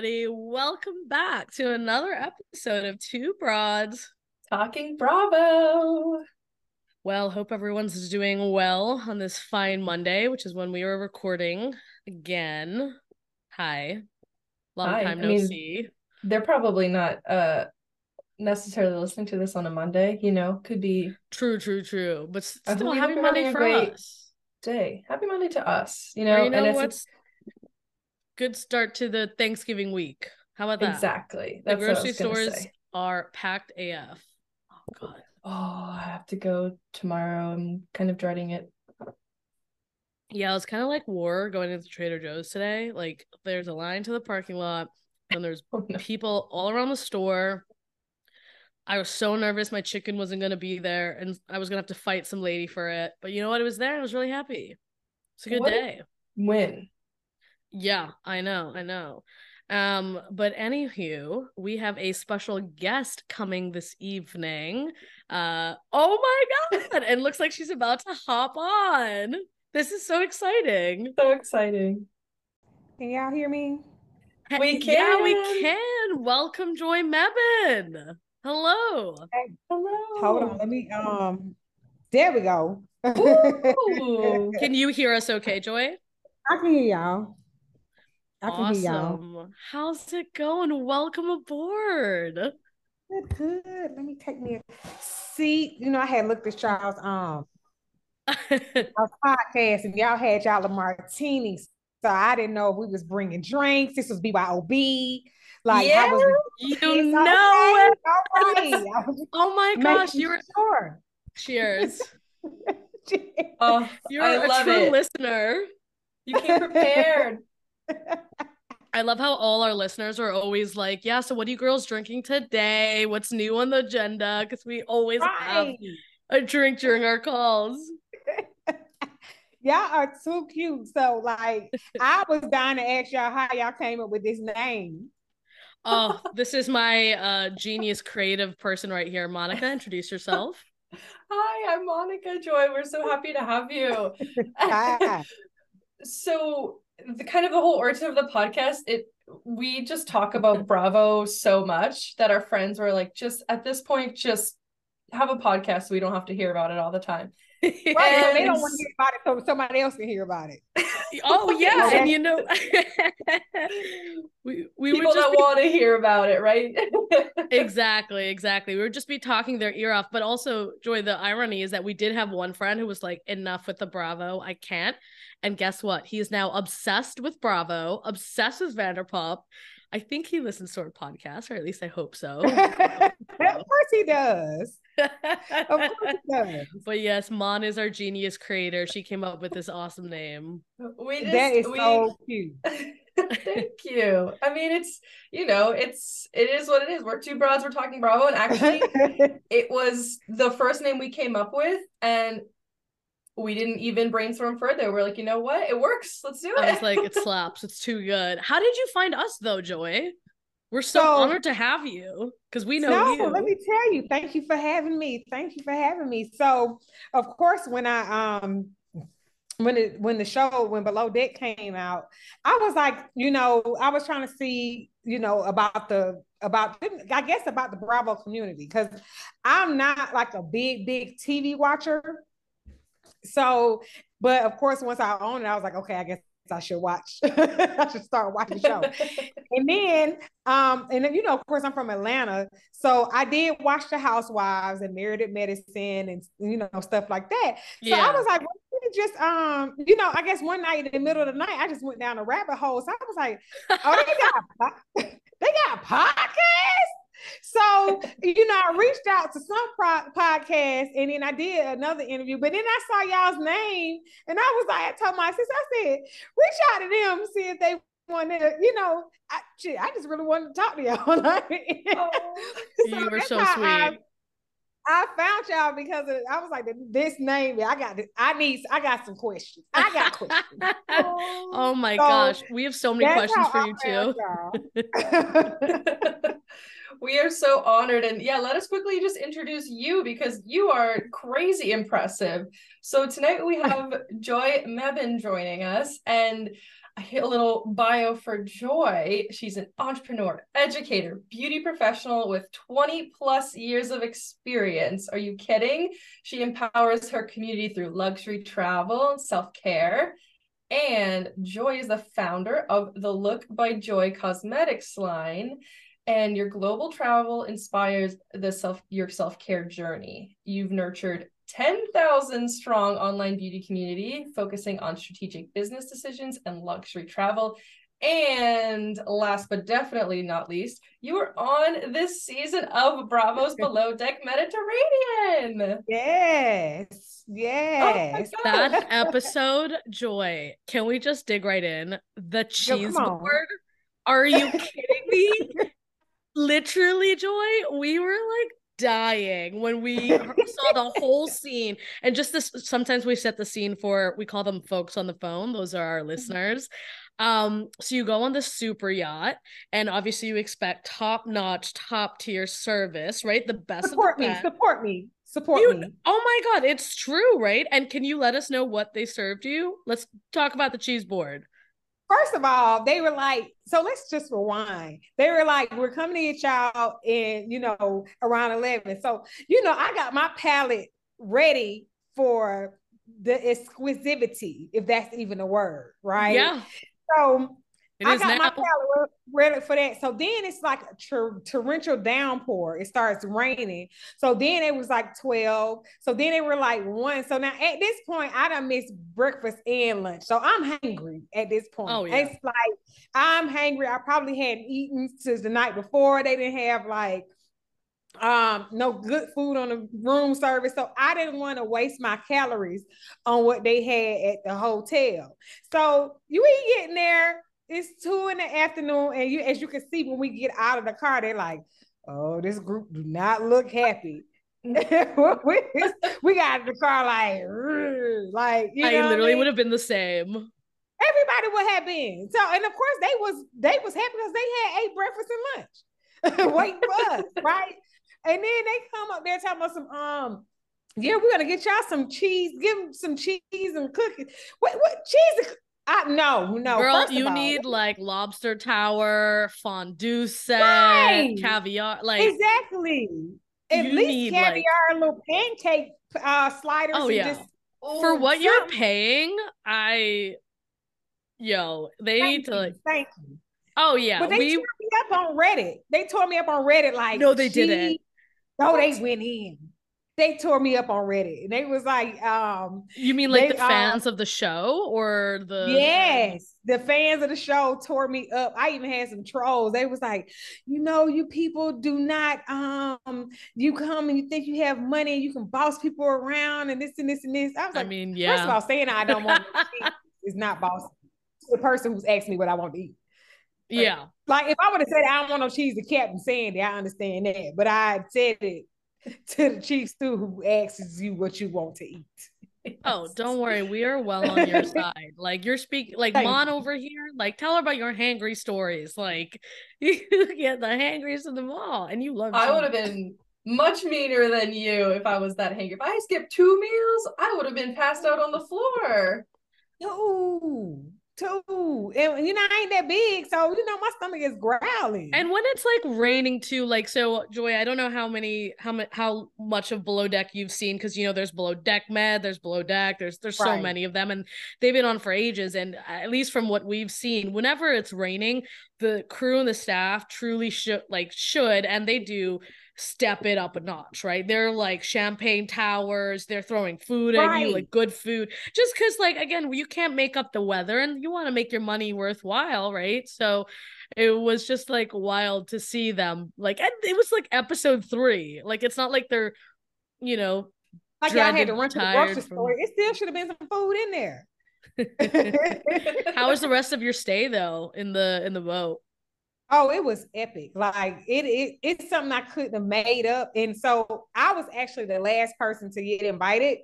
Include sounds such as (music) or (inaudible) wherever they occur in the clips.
Everybody, welcome back to another episode of Two Broads Talking Bravo. Well, hope everyone's doing well on this fine Monday, which is when we were recording again. Hi. Long Hi. time I no mean, see. They're probably not uh necessarily listening to this on a Monday, you know, could be True, true, true. But still, happy Monday for us. day. Happy Monday to us, you know, you know and it's what's good start to the Thanksgiving week. How about that? exactly The that's I grocery stores say. are packed AF. Oh god. Oh, I have to go tomorrow. I'm kind of dreading it. Yeah, it's kind of like war going into Trader Joe's today. Like there's a line to the parking lot, and there's (laughs) Oh, no. people all around the store. I was so nervous my chicken wasn't gonna be there, and I was gonna have to fight some lady for it. But you know what? It was there. I was really happy. It's a good What? day. When? Yeah, I know, I know. Um, but anywho, we have a special guest coming this evening. Uh, oh my god! And looks like she's about to hop on. This is so exciting. So exciting. Can y'all hear me? We Yeah, we can. can. Welcome, Joi Mebane. Hello. Hello. Hold on, let me um there we go. Ooh. (laughs) Can you hear us okay, Joi? I can hear y'all. I can. Awesome. How's it going? Welcome aboard. Good, good. Let me take me a seat. You know, I had looked at y'all's um (laughs) podcast and y'all had y'all a martinis. So I didn't know if we was bringing drinks. This was BYOB. Like how was you (laughs) It's know okay, it. All (laughs) right. I was Oh my gosh, you're sure. cheers. Oh, You're I a love true it. listener. You came prepared. I love how all our listeners are always like, yeah, so what are you girls drinking today? What's new on the agenda? Because we always have a drink during our calls. (laughs) Y'all are too cute. So, like, I was dying to ask y'all how y'all came up with this name. Oh, (laughs) this is my uh genius creative person right here. Monica, introduce yourself. (laughs) Hi, I'm Monica Joi. We're so happy to have you. So the kind of the whole origin of the podcast, it we just talk about (laughs) Bravo so much that our friends were like, just at this point, just have a podcast so we don't have to hear about it all the time. right, so they don't want to hear about it, so somebody else can hear about it. (laughs) oh yeah, (laughs) and you know, we we People would just that be want to hear about it, right? exactly exactly we would just be talking their ear off but also joi the irony is that we did have one friend who was like enough with the bravo i can't and guess what he is now obsessed with bravo obsessed with vanderpump i think he listens to our podcast or at least i hope so (laughs) of course he does. Of course he does. but yes mon is our genius creator she came up with this awesome name we just, That is we, so cute. (laughs) Thank you. I mean, it's you know, it's it is what it is. We're two broads. We're talking Bravo, and actually, (laughs) it was the first name we came up with, and we didn't even brainstorm further. We're like, you know what? It works. Let's do it. i was like it (laughs) slaps it's too good how did you find us though joi we're so, So- honored to have you because we know no, you let me tell you. Thank you for having me. Thank you for having me. So, of course, when I um when it when the show when Below Deck came out, I was like, you know, I was trying to see, you know, about the about I guess about the Bravo community because I'm not like a big big TV watcher. So, but of course, once I own it, I was like, okay, I guess I should watch. (laughs) I should start watching the show. (laughs) And then, um, and then, you know, of course, I'm from Atlanta, so I did watch The Housewives and Married at Medicine and you know stuff like that. So I was like, well, just, um, you know, I guess one night in the middle of the night, I just went down a rabbit hole. So I was like, oh, they got, (laughs) they got a podcast. So you know, I reached out to some pro- podcast, and then I did another interview. But then I saw y'all's name, and I was like, I told my sister, I said, reach out to them, see if they want to, you know, I, shit, I just really wanted to talk to y'all. (laughs) Oh. (laughs) you were so sweet. I, I found y'all because of, I was like, this name, I got, I need, I got some questions. I got (laughs) questions. oh my So, gosh, we have so many questions for I you too. We are so honored and yeah let us quickly just introduce you because you are crazy impressive so tonight we (laughs) have joi mebane joining us and a little bio for Joi. She's an entrepreneur, educator, beauty professional with 20 plus years of experience. Are you kidding? She empowers her community through luxury travel and self care. And Joi is the founder of the Look by Joi Cosmetics line. And your global travel inspires the self your self-care journey. You've nurtured 10,000 strong online beauty community focusing on strategic business decisions and luxury travel. And last but definitely not least, you are on this season of Bravo's (laughs) Below Deck Mediterranean. Yes. Oh yes. Oh that (laughs) episode, Joi. Can we just dig right in? The cheese board. Are you (laughs) kidding me? Literally, Joi, we were like dying when we saw the whole (laughs) scene. And just this sometimes we set the scene for we call them folks on the phone. Those are our mm-hmm. listeners. Um so you go on the super yacht and obviously you expect top notch top tier service right? The best support me best. support me support you, me. oh my god it's true right? And can you let us know what they served you? Let's talk about the cheese board First of all, they were like, so let's just rewind. They were like, we're coming to get y'all in, you know, around 11. So, you know, I got my palette ready for the exquisivity, if that's even a word, right? Yeah. So it I got now. my palette ready for that. So then it's like a tor- torrential downpour. It starts raining. So then it was like 12. So then it were like one. So now at this point, I done missed breakfast and lunch. So I'm hungry at this point. Oh, yeah. It's like I'm hungry. I probably hadn't eaten since the night before. They didn't have like um no good food on the room service so i didn't want to waste my calories on what they had at the hotel so you ain't getting there it's two in the afternoon, and you, as you can see, when we get out of the car, they're like, "Oh, this group do not look happy." (laughs) we, we got the car like, like you I literally I mean? would have been the same. Everybody would have been so, and of course they was they was happy because they had ate breakfast and lunch, (laughs) waiting for us, (laughs) right? And then they come up there talking about some um yeah, we're gonna get y'all some cheese. Give them some cheese and cookies. What what cheese? I, no, no. Girl, you all, need like lobster tower, fondue set, right. caviar. Like exactly. At least caviar, like, little pancake uh sliders. Oh yeah. Just, For what something. you're paying, I yo, they thank need to like thank you. Oh yeah. But they we... tore me up on Reddit. They tore me up on Reddit like no, they didn't. No, they went in they tore me up on Reddit. And they was like, um You mean like they, the um, fans um, of the show or the Yes, the fans of the show tore me up. I even had some trolls. They was like, you know, you people do not um you come and you think you have money and you can boss people around and this and this and this. I was like, I mean, yeah. First of all, saying I don't want to eat (laughs) is not boss the person who's asked me what I want to eat. yeah. Like if I would have said I don't want no cheese to Captain Sandy, I understand that. But I said it (laughs) to the chief stew who asks you what you want to eat. (laughs) Oh, don't worry. We are well on your (laughs) side. Like you're speaking like Thank Mon you. over here. Like tell her about your hangry stories. Like you get the hangriest of them all. And you love I would have been much meaner than you if I was that hangry. If I skipped two meals, I would have been passed out on the floor. No too. And you know, I ain't that big. So, you know, my stomach is growling. And when it's like raining too, like so Joi, I don't know how many how much how much of below deck you've seen because you know there's below deck med, there's below deck, there's there's right. so many of them and they've been on for ages. And at least from what we've seen, whenever it's raining, the crew and the staff truly should like should and they do step it up a notch, right? They're like champagne towers, they're throwing food right. at you, like good food. Just because, like, again, you can't make up the weather and you want to make your money worthwhile, right? So it was just like wild to see them. Like, and it was like episode three. Like, it's not like they're, you know, like I had to run to the grocery store. It still should have been some food in there. (laughs) How was the rest of your stay though in the in the boat? Oh, it was epic. Like it, it it's something I couldn't have made up. And so I was actually the last person to get invited.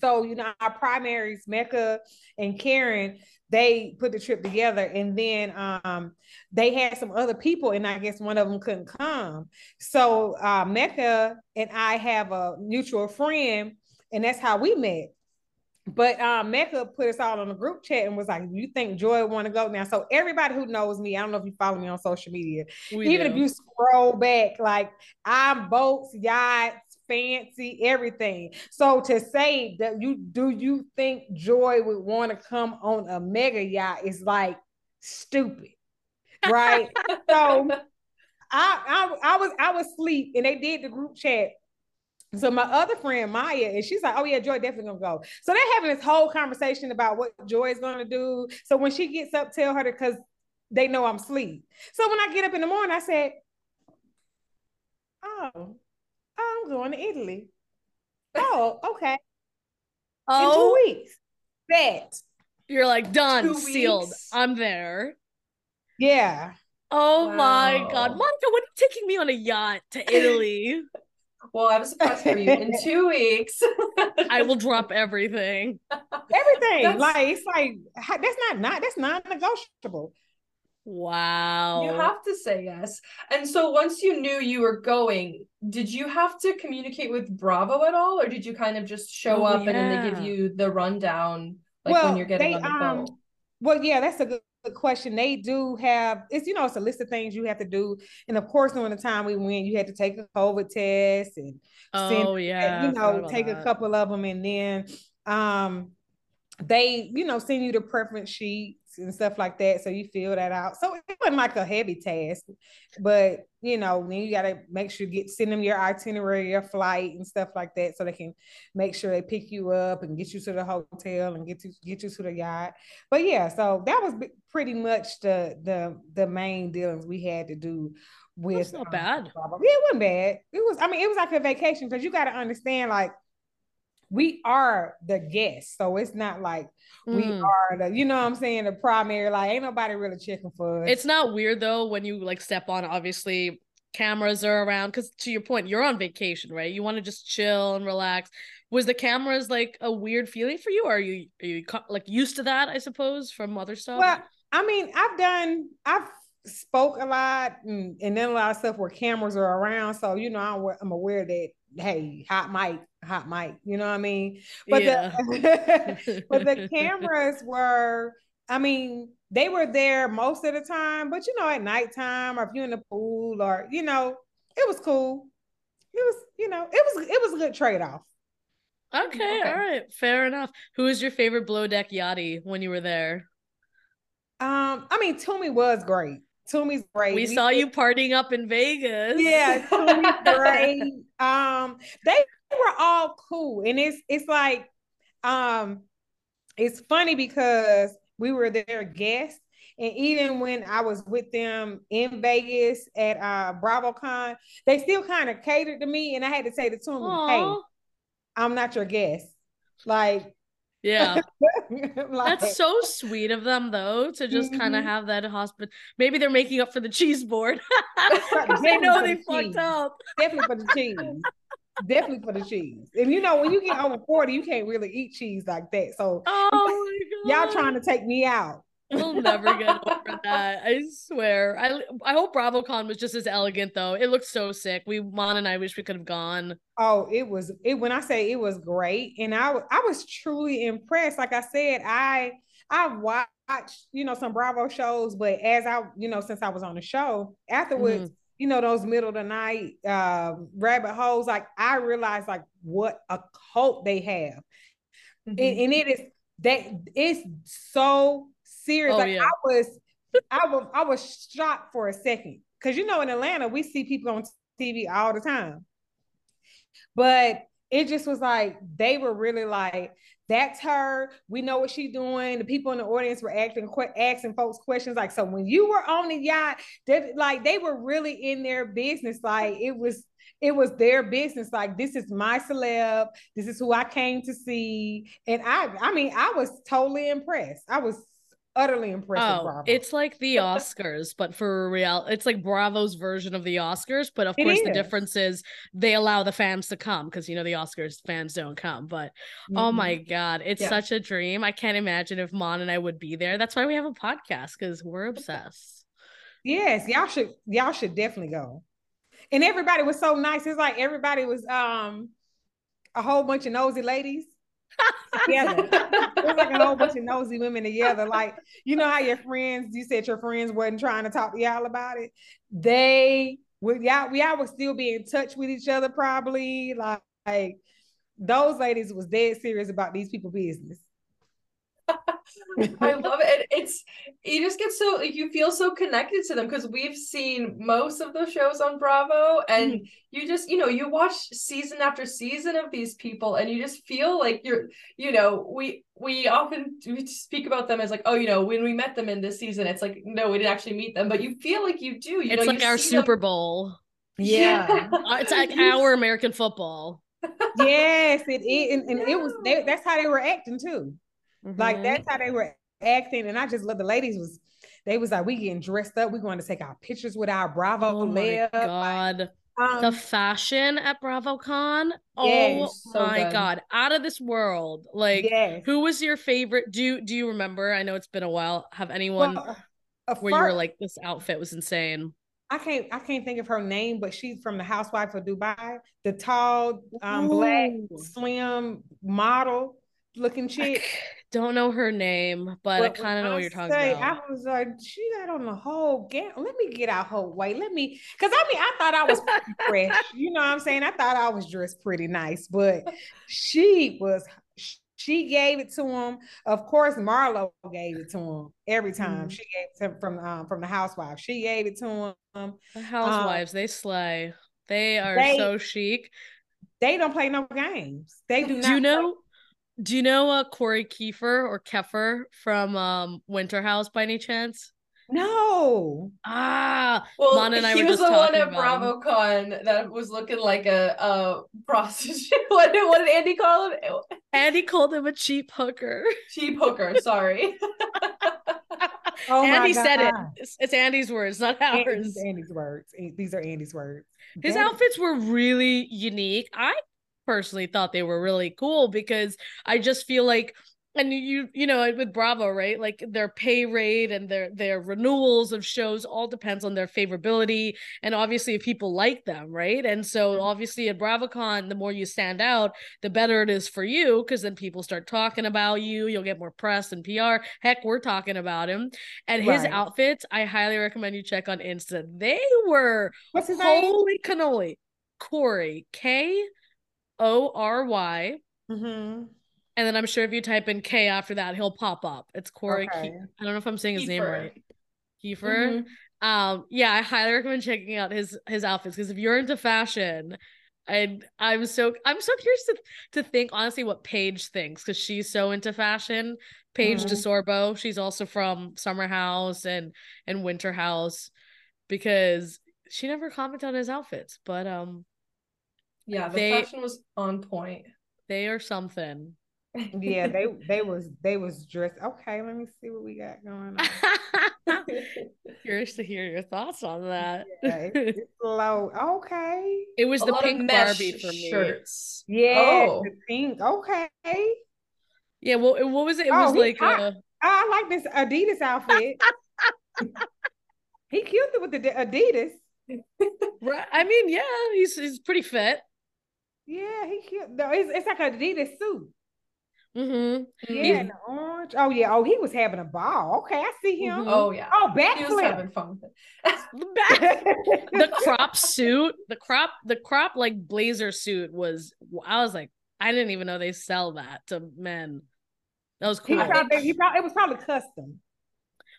So, you know, our primaries, Mecca and Karen, they put the trip together and then um they had some other people and I guess one of them couldn't come. So uh Mecca and I have a mutual friend and that's how we met. But um, Mecca put us all on a group chat and was like, "You think Joi want to go now?" So everybody who knows me, I don't know if you follow me on social media, we even do. if you scroll back, like I'm boats, yachts, fancy, everything. So to say that you do you think Joi would want to come on a mega yacht is like stupid, right? (laughs) so I, I I was I was asleep and they did the group chat so my other friend Maya, and she's like, "Oh yeah, Joi definitely gonna go." So they're having this whole conversation about what Joi is gonna do. So when she gets up, tell her because they know I'm asleep. So when I get up in the morning, I said, "Oh, I'm going to Italy." Oh, (laughs) okay. Oh, in two oh, weeks. Bet. You're like done, two sealed. Weeks? I'm there. Yeah. Oh wow. my god, Monica, when are you taking me on a yacht to (laughs) Italy? Well, I have a surprise for you. In (laughs) two weeks, I will (laughs) drop everything. Everything. That's, like it's like that's not not that's non-negotiable. Wow. You have to say yes. And so once you knew you were going, did you have to communicate with Bravo at all? Or did you kind of just show oh, up yeah. and then they give you the rundown like well, when you're getting they, on the um, boat? Well, yeah, that's a good question. They do have it's you know it's a list of things you have to do, and of course during the time we went, you had to take a COVID test and oh send, yeah, you know take that. a couple of them, and then um they you know send you the preference sheet and stuff like that. So you fill that out. So it wasn't like a heavy task, but you know, then you gotta make sure you get send them your itinerary, your flight and stuff like that, so they can make sure they pick you up and get you to the hotel and get you get you to the yacht. But yeah, so that was pretty much the the the main dealings we had to do with. That's not um, bad. Yeah, it wasn't bad. It was. I mean, it was like a vacation because you got to understand, like we are the guests. So it's not like mm. we are the, you know what I'm saying, the primary. Like ain't nobody really checking for us. It's not weird though when you like step on obviously cameras are around because to your point, you're on vacation, right? You want to just chill and relax. Was the cameras like a weird feeling for you? Or are you are you like used to that, I suppose, from other stuff? Well, I mean, I've done I've spoke a lot and, and then a lot of stuff where cameras are around. So, you know, I'm, I'm aware that hey, hot mic, hot mic, you know what I mean? But yeah. the (laughs) but the (laughs) cameras were, I mean, they were there most of the time, but you know, at nighttime or if you're in the pool or you know, it was cool. It was, you know, it was it was a good trade-off. Okay, okay. all right, fair enough. Who was your favorite Below Deck yachty when you were there? Um, I mean, Tumi was great. Tumi's great. We, we saw you partying up in Vegas. Yeah, Tumi's (laughs) great. Um, they were all cool, and it's it's like, um, it's funny because we were their guests, and even when I was with them in Vegas at uh BravoCon, they still kind of catered to me, and I had to say to them, Aww. "Hey, I'm not your guest." Like yeah. (laughs) like, That's so sweet of them though to just mm-hmm. kind of have that hospital. Maybe they're making up for the cheese board. (laughs) (laughs) they know they the fucked cheese. up. Definitely for the cheese. Definitely for the cheese. And you know, when you get over 40, you can't really eat cheese like that. So oh (laughs) y'all trying to take me out. We'll never get over that. I swear. I I hope BravoCon was just as elegant though. It looked so sick. We Mon and I wish we could have gone. Oh, it was it when I say it was great, and I I was truly impressed. Like I said, I I watched you know some Bravo shows, but as I you know since I was on the show afterwards. Mm-hmm. You know those middle of the night uh, rabbit holes. Like I realized, like what a cult they have, mm-hmm. and, and it is that it's so serious. Oh, like yeah. I was, I was, I was shocked for a second because you know in Atlanta we see people on TV all the time, but it just was like they were really like that's her. We know what she's doing. The people in the audience were acting, asking folks questions like, so when you were on the yacht, they, like they were really in their business. Like it was, it was their business. Like this is my celeb. This is who I came to see. And I, I mean, I was totally impressed. I was utterly impressive. Oh, Bravo. it's like the Oscars, but for real, it's like Bravo's version of the Oscars. But of it course, is. the difference is they allow the fans to come because you know the Oscars fans don't come. But mm-hmm. oh my god, it's yeah. such a dream. I can't imagine if Mon and I would be there. That's why we have a podcast because we're (laughs) obsessed. Yes, y'all should y'all should definitely go. And everybody was so nice. It's like everybody was um a whole bunch of nosy ladies together. (laughs) it was like a whole bunch of nosy women together. Like, you know how your friends, you said your friends wasn't trying to talk to y'all about it. They would y'all, we all would still be in touch with each other, probably. Like, like those ladies was dead serious about these people business. I love it. It's you just get so like you feel so connected to them because we've seen most of the shows on Bravo, and mm-hmm. you just you know you watch season after season of these people, and you just feel like you're you know we we often we speak about them as like oh you know when we met them in this season, it's like no we didn't actually meet them, but you feel like you do. You it's know, like our Super them. Bowl. Yeah, yeah. Uh, it's like (laughs) our American football. yes, it is, and, and it was. They, that's how they were acting too. Mm-hmm. Like that's how they were acting. And I just love the ladies was they was like, we getting dressed up. We going to take our pictures with our Bravo oh my God. Like, um, the fashion at BravoCon. Oh so my good. god, out of this world. Like yes. who was your favorite? Do you do you remember? I know it's been a while. Have anyone well, uh, where you were like this outfit was insane? I can't I can't think of her name, but she's from the Housewife of Dubai. The tall, um, black, slim model looking chick. Don't know her name, but, but I kind of know what you're talking say, about. I was like, she got on the whole game. Let me get out her way. Let me, because I mean, I thought I was fresh. (laughs) You know what I'm saying? I thought I was dressed pretty nice, but she was. She gave it to him. Of course, Marlo gave it to him every time. Mm-hmm. She gave it to him from um, from the housewife. She gave it to him. The housewives, um, they slay. They are they, so chic. They don't play no games. They do not. Do you know? Do you know uh, Kory Keefer or Keffer from um, Winter House by any chance? No. Ah, well, Mon and I he was the one at BravoCon that was looking like a, a prostitute. (laughs) what, did, what did Andy call him? Andy called him a cheap hooker. (laughs) Cheap hooker. Sorry. (laughs) oh Andy said it. It's, it's, Andy's words, not ours. Andy's, Andy's words. These are Andy's words. His outfits were really unique. I personally thought they were really cool because I just feel like and you you know with bravo right like their pay rate and their their renewals of shows all depends on their favorability and obviously if people like them right and so mm-hmm. obviously at bravocon the more you stand out the better it is for you because then people start talking about you you'll get more press and pr heck we're talking about him and his right. outfits i highly recommend you check on insta they were What's his holy name? cannoli kory k O R Y. Mm-hmm. And then I'm sure if you type in K after that, he'll pop up. It's Kory. Okay. Ke- I don't know if I'm saying his Keefer. name right. Keefer. Mm-hmm. Um, yeah, I highly recommend checking out his his outfits because if you're into fashion, and I'm so I'm so curious to to think honestly what Paige thinks because she's so into fashion. Paige mm-hmm. DeSorbo, she's also from Summer House and and Winter House because she never commented on his outfits, but um yeah, the they, fashion was on point. They are something. yeah, they (laughs) they was they was dressed. Okay, let me see what we got going on. (laughs) Curious to hear your thoughts on that. Yeah, it's, it's (laughs) low. Okay. It was A the pink Barbie for me. Shirts. Yeah, oh. the pink. Okay. Yeah, well, what was it? It oh, was like I, uh... I like this Adidas outfit. he killed it with the Adidas. right. I mean, yeah, he's he's pretty fit. Yeah, he cute. No, it's, it's like a Adidas suit. Mm-hmm. Yeah, the orange. Oh yeah. Oh, he was having a ball. Okay, I see him. Mm-hmm. Oh yeah. Oh, backflip. Having fun. the back, (laughs) (laughs) the crop suit, the crop, the crop like blazer suit was. I was like, I didn't even know they sell that to men. That was cool. He probably, he probably, it was probably custom.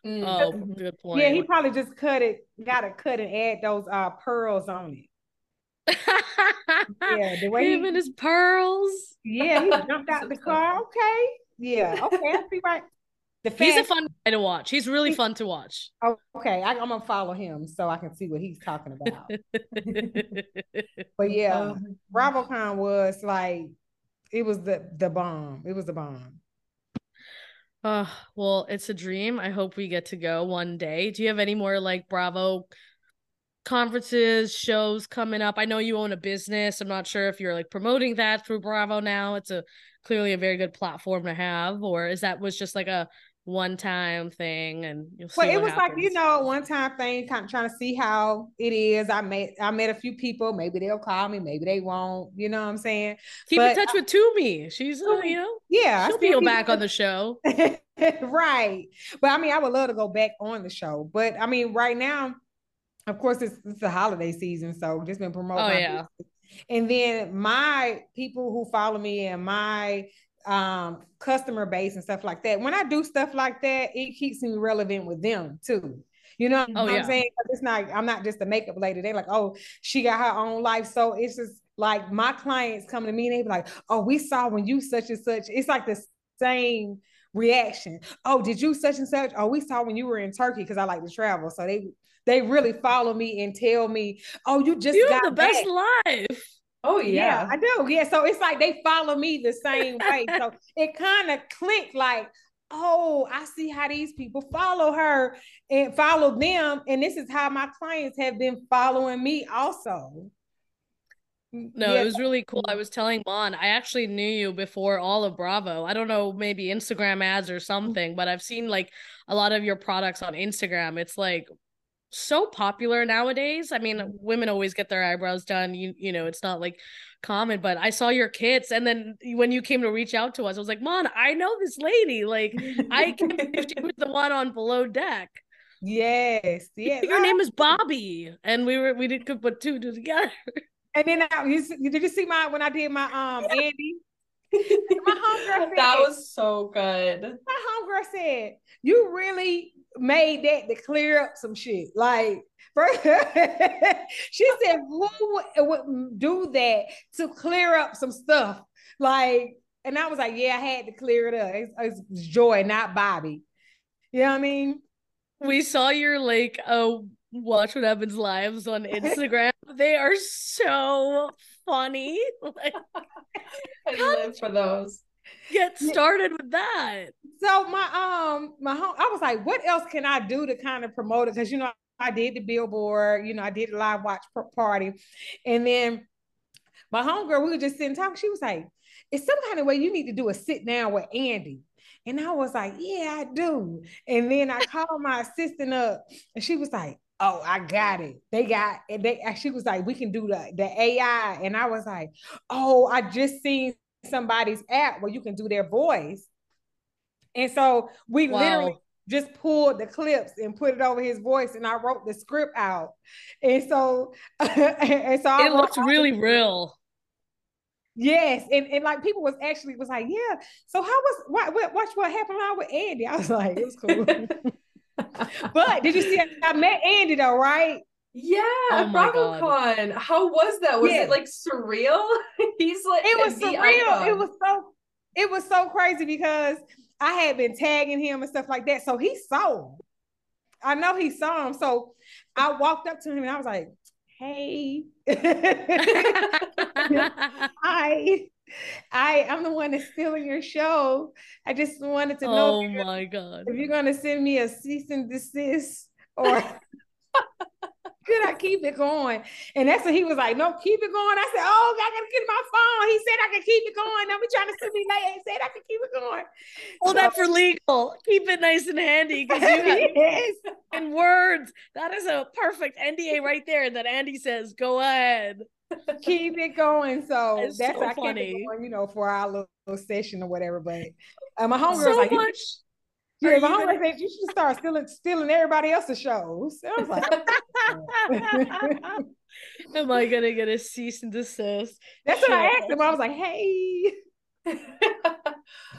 Mm. Oh, good point. Yeah, he probably just cut it, got it cut and add those uh pearls on it (laughs) yeah, the way him he, and his pearls. Yeah, he (laughs) jumped out the car. Okay, yeah, okay, I see right. The he's a fun guy to watch. He's really he, fun to watch. Okay, I, am gonna follow him so I can see what he's talking about. but yeah, um, BravoCon was like it was the the bomb. It was the bomb. Uh, well, it's a dream. I hope we get to go one day. Do you have any more like Bravo conferences, shows coming up. I know you own a business. I'm not sure if you're like promoting that through Bravo now. It's a clearly a very good platform to have, or is that was just like a one time thing and you'll see well it was happens. like you know one time thing kind of trying to see how it is i met i met a few people maybe they'll call me maybe they won't you know what i'm saying keep but, in touch with Tumi. she's uh, you know yeah she'll be back on the show (laughs) right but i mean i would love to go back on the show but i mean right now of course it's, it's the holiday season so just been promoting oh yeah business. and then my people who follow me and my um customer base and stuff like that. When I do stuff like that, it keeps me relevant with them too. You know oh, what yeah. I'm saying? It's not, I'm not just a makeup lady. They're like, oh, she got her own life. So it's just like my clients come to me and they be like, oh, we saw when you such and such. It's like the same reaction. Oh, did you such and such? Oh, we saw when you were in Turkey because I like to travel. So they they really follow me and tell me, oh, you just you got the back. best life. Oh yeah. yeah. I do. Yeah. So it's like they follow me the same way. so (laughs) it kind of clicked like, oh, I see how these people follow her and follow them. And this is how my clients have been following me also. No, yeah. it was really cool. I was telling Mon, I actually knew you before all of Bravo. I don't know, maybe Instagram ads or something, but I've seen like a lot of your products on Instagram. It's like so popular nowadays. I mean, women always get their eyebrows done. You you know, it's not like common, but I saw your kits and then when you came to reach out to us, I was like, "Mon, I know this lady. Like, I can't believe she was the one on below deck." Yes, yes. Your name is Bobby, and we were we did could put two together. And then I, you, did you see my when I did my um (laughs) Andy? my homegirl said, that was so good. My homegirl said, "You really made that to clear up some shit. Like, first, (laughs) she said, who would do that to clear up some stuff? Like, and I was like, yeah, I had to clear it up. It's, it's Joi, not Bobby. You know what I mean? We saw your like, oh, watch what happens lives on Instagram. (laughs) they are so funny. (laughs) Like, I live for those get started with that. So my um my home, I was like, what else can I do to kind of promote it? Because you know, I did the billboard, you know, I did a live watch party, and then my homegirl, we were just sitting talking. She was like, "It's some kind of way you need to do a sit down with Andy." And I was like, "Yeah, I do." And then I called my assistant up, and she was like, oh, I got it. They got and they she was like, we can do the, the AI. And I was like, oh, I just seen somebody's app where you can do their voice. And so we wow. literally just pulled the clips and put it over his voice and I wrote the script out. And so (laughs) and so it looks really real. Yes, and, and like people was actually was like, yeah. So how was what what watch what happened out with Andy? (laughs) I was like, it was cool. (laughs) but did you see I met Andy though, right? Yeah, oh BravoCon. How was that? Was yeah. it like surreal? (laughs) He's like it was surreal. Icon. It was so it was so crazy because I had been tagging him and stuff like that. So he saw him. I know he saw him. So I walked up to him and I was like, hey. (laughs) Hi. I I'm the one that's stealing your show. I just wanted to know. Oh my god! If you're gonna send me a cease and desist or (laughs) could I keep it going? And that's what he was like, no, keep it going. I said, oh, I gotta get my phone. He said I can keep it going. Don't be trying to send me late. He said I can keep it going. Hold so, that for legal. Keep it nice and handy because you (laughs) yes. in words. That is a perfect NDA right there. That Andy says, go ahead. Keep it going. So that's, that's so I funny. going, you know, for our little, little session or whatever. But uh, my homegirl so like, much yeah, homie said you should start stealing stealing everybody else's shows. I was like, (laughs) Am I gonna get a cease and desist? That's what I asked him. I was like, hey. (laughs)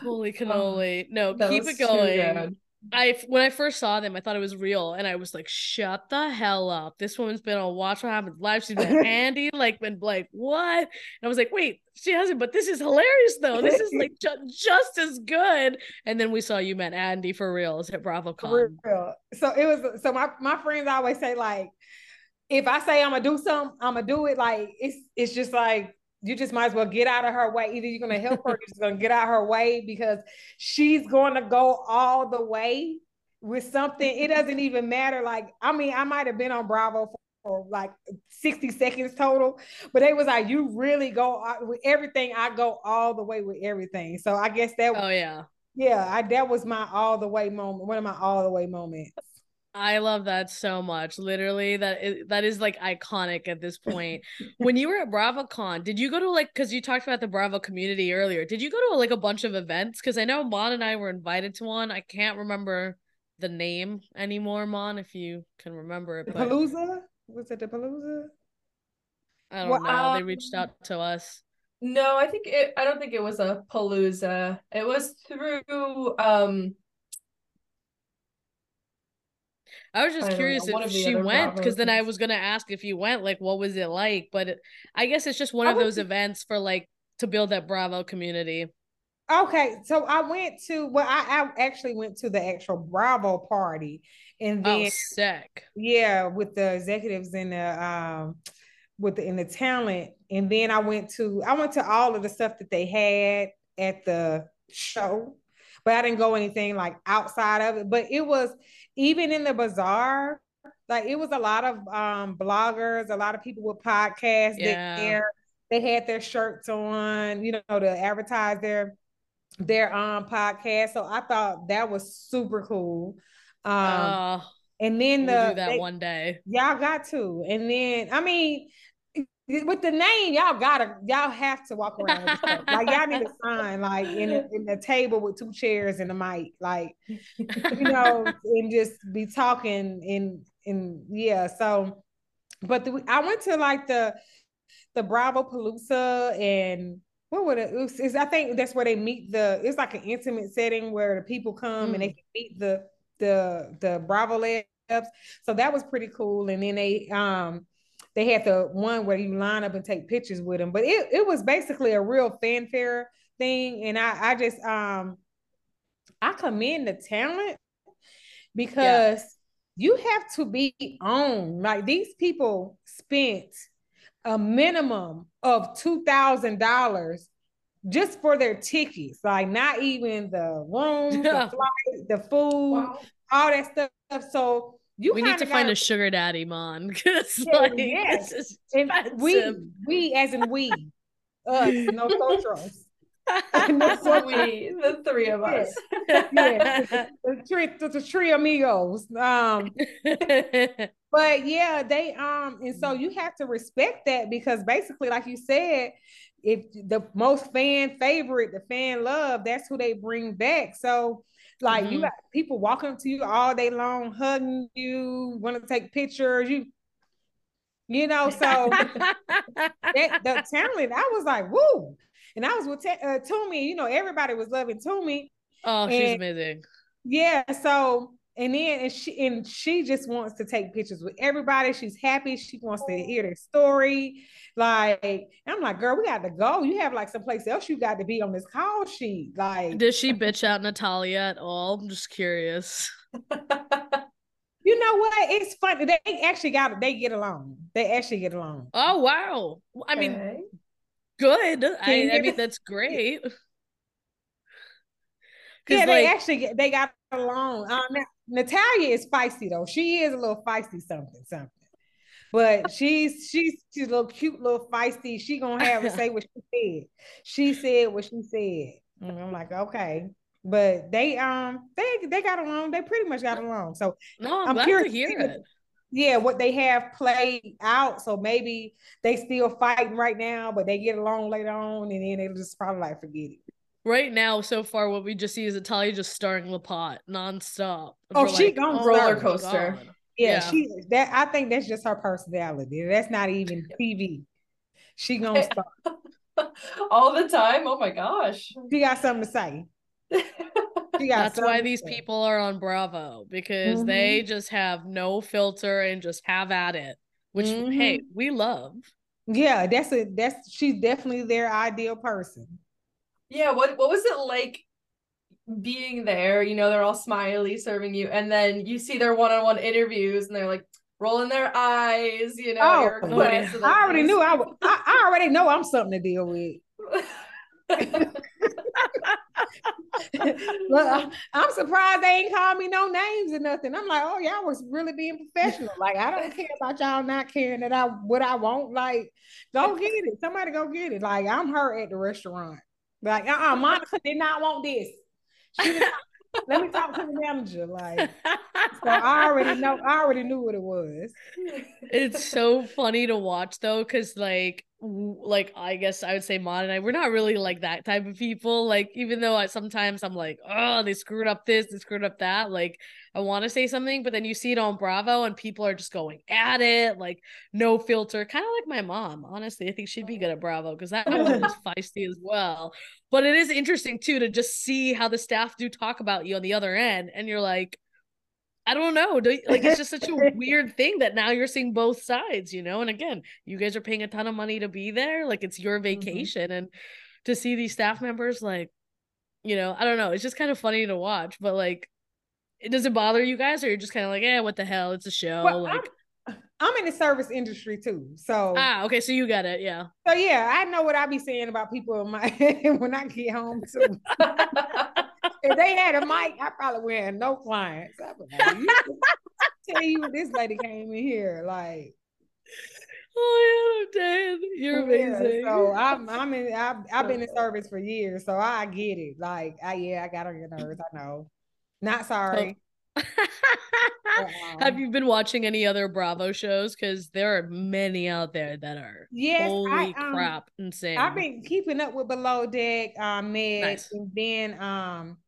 Holy (laughs) um, cannoli. No, keep it going. I when I first saw them, I thought it was real, and I was like, "Shut the hell up! This woman's been on Watch What Happens Live. She's been (laughs) Andy, like, been like, what?" And I was like, "Wait, she hasn't." But this is hilarious, though. This is like ju- just as good. And then we saw you met Andy for reals at BravoCon. For real. So it was. So my my friends always say like, if I say I'm gonna do something, I'm gonna do it. Like it's it's just like you just might as well get out of her way. Either you're gonna help her, you're just gonna get out of her way because she's going to go all the way with something. It doesn't even matter. Like, I mean, I might have been on Bravo for, for like 60 seconds total, but it was like you really go with everything. I go all the way with everything. So I guess that oh yeah. Yeah, I that was my all the way moment. One of my all the way moments. I love that so much. Literally, that is, that is like iconic at this point. (laughs) when you were at BravoCon, did you go to like because you talked about the Bravo community earlier? Did you go to like a bunch of events? Because I know Mon and I were invited to one. I can't remember the name anymore, Mon, if you can remember it. The Palooza was it the Palooza? I don't well, know. Um, they reached out to us. No, I think it. I don't think it was a Palooza. It was through um I was just I curious know, if she went because then I was gonna ask if you went, like, what was it like? But it, I guess it's just one I of those events for like to build that Bravo community. Okay, so I went to well, I, I actually went to the actual Bravo party, and oh, then oh, sick, yeah, with the executives and the um with the in the talent, and then I went to I went to all of the stuff that they had at the show, but I didn't go anything like outside of it. But it was even in the bazaar, like it was a lot of um bloggers, a lot of people with podcasts yeah. there. They had their shirts on, you know, to advertise their their um podcast. So I thought that was super cool. Um uh, and then the that they, one day. Y'all got to. And then I mean with the name, y'all gotta y'all have to walk around (laughs) like y'all need a sign like in a, in the table with two chairs and a mic, like you (laughs) know, and just be talking and and yeah. So, but the, I went to like the the Bravo Palooza and what would it, it was, is I think that's where they meet the it's like an intimate setting where the people come mm. and they mm. can meet the the the Bravolebs. So that was pretty cool. And then they um they had the one where you line up and take pictures with them. But it, it was basically a real fanfare thing. And I, I just um I commend the talent because yeah. you have to be on. Like these people spent a minimum of two thousand dollars just for their tickets, like not even the room, the (laughs) flight, the food, wow. all that stuff. So you we need to find a sugar daddy, man. Because (laughs) yeah, like, we, we as in we, us, no (laughs) socials. so (laughs) we, the three of us. yeah, the, the, three, the, the three amigos. Um, but yeah, they um, and so you have to respect that because basically, like you said, if the most fan favorite, the fan love, that's who they bring back. So like mm-hmm. you got people walking up to you all day long, hugging you, want to take pictures. You, you know, so (laughs) that, the talent, I was like, woo. And I was with uh, Tumi, you know, everybody was loving Tumi. Oh, she's amazing. Yeah. So and then and she and she just wants to take pictures with everybody. She's happy. She wants to hear their story. Like I'm like, girl, we got to go. You have like someplace else you got to be on this call sheet. Like, did she bitch out Natalya at all? I'm just curious. (laughs) you know what? It's funny. They actually got they get along. They actually get along. Oh wow! I mean, okay. good. I, I mean, that's great. Yeah, like, they actually get, they got along. Um, Natalya is feisty though. She is a little feisty, something, something. But (laughs) she's she's she's a little cute, little feisty. She gonna have to say what she (laughs) said. She said what she said. And I'm like, okay. But they um they they got along. They pretty much got along. So no, I'm, I'm curious to hear it. Yeah, what they have played out. So maybe they still fighting right now, but they get along later on, and then they just probably like forget it right now so far what we just see is Natalya just starring LaPot nonstop. Oh, she like, gone oh roller coaster. Yeah, yeah, she that I think that's just her personality. That's not even TV. She gonna (laughs) start all the time. Oh my gosh. She got something to say. (laughs) That's why these people are on Bravo because mm-hmm. they just have no filter and just have at it, which mm-hmm. hey, we love. Yeah, that's a that's she's definitely their ideal person. Yeah, what what was it like being there? You know, they're all smiley serving you, and then you see their one-on-one interviews, and they're like rolling their eyes. You know, oh, I already knew I, I I already know I'm something to deal with. (laughs) Look, I'm surprised they ain't called me no names or nothing. I'm like, oh, y'all was really being professional. Like, I don't care about y'all not caring that I what I want. Like, go get it. Somebody go get it. Like, I'm her at the restaurant. Like, uh-uh, Monica did not want this. Let me talk to the manager. Like, so I already know. I already knew what it was. It's so funny to watch though, because like, like I guess I would say Mon and I, we're not really like that type of people. Like, even though I sometimes I'm like, oh, they screwed up this, they screwed up that. Like, I want to say something, but then you see it on Bravo and people are just going at it, like no filter, kind of like my mom. Honestly, I think she'd be good at Bravo because that (laughs) one is feisty as well. But it is interesting too to just see how the staff do talk about you on the other end, and you're like, I don't know, do like it's just such a (laughs) weird thing that now you're seeing both sides, you know. And again, you guys are paying a ton of money to be there, like it's your mm-hmm. vacation, mm-hmm. and to see these staff members, like, you know, I don't know, it's just kind of funny to watch, but like it doesn't bother you guys, or you're just kind of like, yeah, what the hell? It's a show. Well, like I'm, I'm, in the service industry too. So Ah, okay, so you got it, yeah. So yeah, I know what I be saying about people in my (laughs) when I get home too. (laughs) if they had a mic, I probably would have no clients. I like, tell you this lady came in here, like Oh yeah, I'm dead. You're amazing. Yeah, so I'm I'm in I've, I've been in (laughs) service for years, so I get it. Like I yeah, I got on your nerves. I know. Not oh, sorry. (laughs) Have you been watching any other Bravo shows? Because there are many out there that are yes, holy I, um, crap, insane. I've been keeping up with Below Deck, uh, Med, nice. and then um,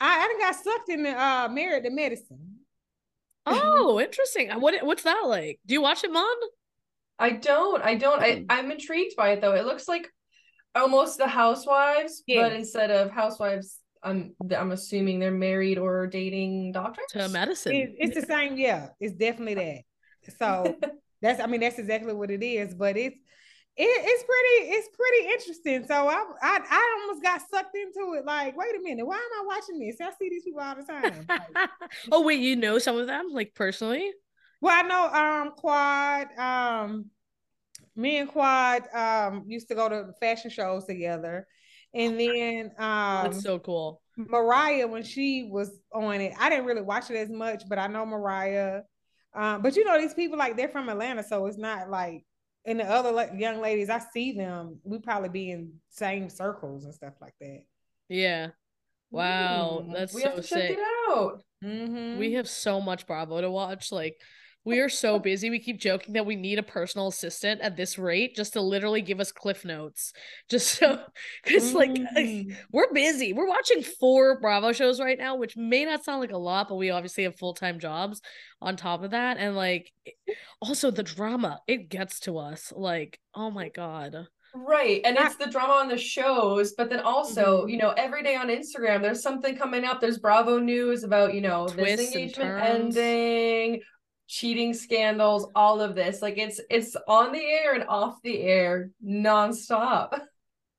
I, I got sucked in the uh, Married to Medicine. (laughs) Oh, interesting. What what's that like? Do you watch it, Mon? I don't. I don't. I, hmm. I'm intrigued by it though. It looks like almost the Housewives, yeah. but instead of Housewives I'm I'm assuming they're married or dating doctors to medicine. It, it's the same, yeah. It's definitely that. (laughs) So that's I mean that's exactly what it is. But it's it, it's pretty it's pretty interesting. So I, I I almost got sucked into it. Like, wait a minute, why am I watching this? I see these people all the time. (laughs) Like, oh wait, you know some of them like personally? Well, I know um Quad um me and Quad um used to go to fashion shows together. And then um That's so cool. Mariah, when she was on it, I didn't really watch it as much, but I know Mariah. Um, but you know, these people like they're from Atlanta, so it's not like and the other like, young ladies, I see them. We probably be in same circles and stuff like that. Yeah. Wow, mm, that's we so have to sick. check it out. Mm-hmm. We have so much Bravo to watch. Like we are so busy. We keep joking that we need a personal assistant at this rate just to literally give us cliff notes. Just so (laughs) because like mm. we're busy. We're watching four Bravo shows right now, which may not sound like a lot, but we obviously have full-time jobs on top of that. And like also the drama, it gets to us. Like, oh my God. Right. And it's the drama on the shows, but then also, mm-hmm. you know, every day on Instagram, there's something coming up. There's Bravo news about, you know, Twists this engagement ending, cheating scandals, all of this. Like it's it's on the air and off the air nonstop.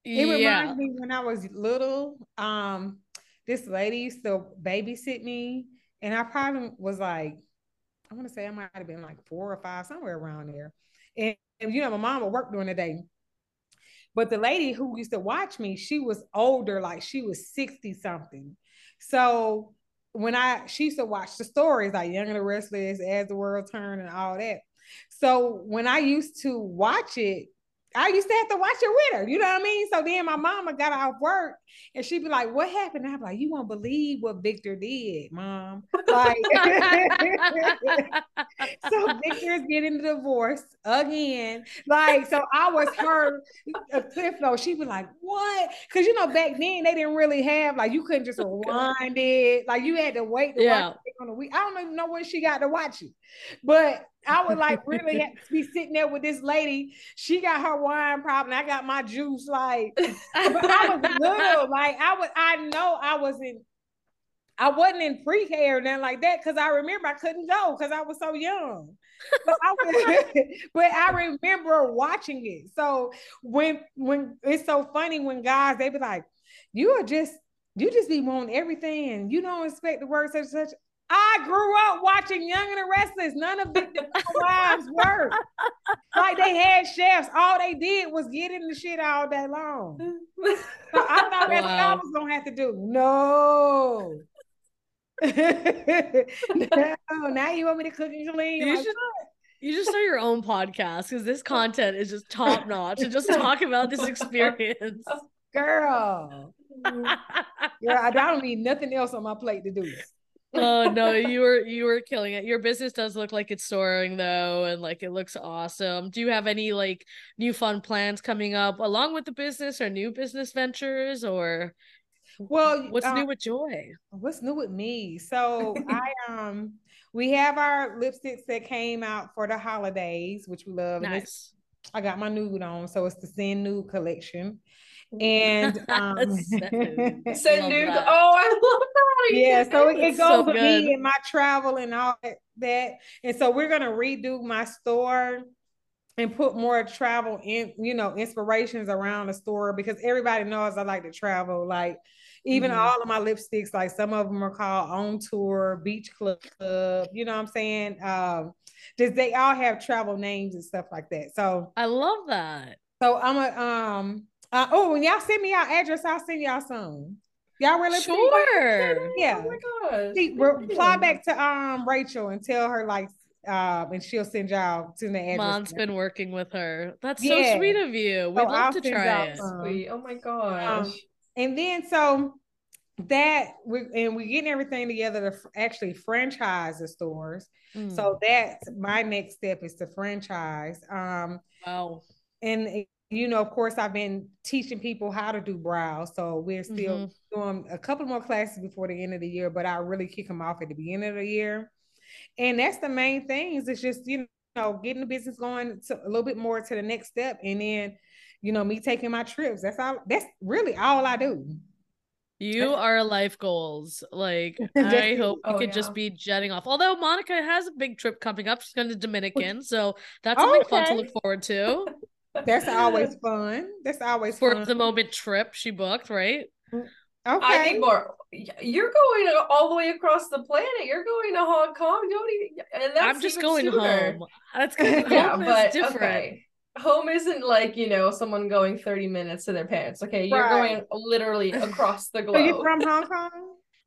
It yeah. reminds me when I was little, um, this lady used to babysit me, and I probably was like, I want to say I might have been like four or five, somewhere around there. And, and you know, my mom would work during the day. But the lady who used to watch me, she was older, like she was 60 something. So when I she used to watch the stories like Young and the Restless, As the World Turned, and all that. So when I used to watch it, I used to have to watch it with her. You know what I mean? So then my mama got off work and she'd be like, What happened? And I'm like, You won't believe what Victor did, mom. (laughs) Like (laughs) so Victor's getting divorced again. Like, so I was her a cliff note. She'd be like, What? Because you know, back then they didn't really have like you couldn't just rewind it. Like you had to wait to yeah. on a week. I don't even know when she got to watch it. But I would like really have to be sitting there with this lady. She got her wine problem. I got my juice. Like, but (laughs) I was little. Like, I was. I know I wasn't. I wasn't in pre-K or nothing like that because I remember I couldn't go because I was so young. But I, was, (laughs) but I remember watching it. So when when it's so funny when guys they be like, "You are just you just be wanting everything and you don't expect the work such such." I grew up watching Young and the Restless. None of the, the (laughs) wives were like they had chefs. All they did was get in the shit all day long. So I thought (laughs) that's wow. what I was gonna have to do. No. (laughs) no, now you want me to cook and clean. You like, should, you just start your own podcast because this content is just top notch and just talk about this experience. Girl. yeah, I don't need nothing else on my plate to do. Oh no, you were you were killing it. Your business does look like it's soaring though, and like it looks awesome. Do you have any like new fun plans coming up along with the business or new business ventures or well what's uh, new with Joi? What's new with me? So (laughs) I um we have our lipsticks that came out for the holidays, which we love. Nice. I got my nude on, so it's the Sin Nude collection. And (laughs) um (laughs) Sin Nude. Oh, I love. Yeah, so it, it goes so with me and my travel and all that. And so we're gonna redo my store and put more travel in, you know, inspirations around the store because everybody knows I like to travel. Like even mm-hmm. all of my lipsticks, like some of them are called On Tour, Beach Club, you know what I'm saying? Um, just they all have travel names and stuff like that. So I love that. So I'm a um uh, oh when y'all send me y'all address, I'll send y'all some. Y'all really sure? Yeah. Oh my gosh. See, reply back to um Rachel and tell her like um, and she'll send y'all to the address. Mon's been working with her. That's yeah. so sweet of you. We'd so love I'll to try it. Sweet. Oh my gosh. Um, and then so that we and we're getting everything together to actually franchise the stores. Mm. So that's my next step is to franchise. Um, wow. And you know, of course, I've been teaching people how to do brows. So we're still mm-hmm. doing a couple more classes before the end of the year, but I really kick them off at the beginning of the year. And that's the main things. It's just, you know, getting the business going to a little bit more to the next step. And then, you know, me taking my trips. That's all that's really all I do. You are life goals. Like (laughs) I hope you oh, could yeah. just be jetting off. Although Monica has a big trip coming up. She's going to Dominican. So that's something okay. fun to look forward to. (laughs) That's (laughs) always fun. That's always for fun. the moment trip she booked, right? Okay. I think more. You're going all the way across the planet. You're going to Hong Kong, Jody, and that's I'm just going sooner. home. That's (laughs) good. yeah, but different. Okay. Home isn't like you know someone going 30 minutes to their parents. Okay, you're right. going literally (laughs) across the globe. Are you from Hong Kong?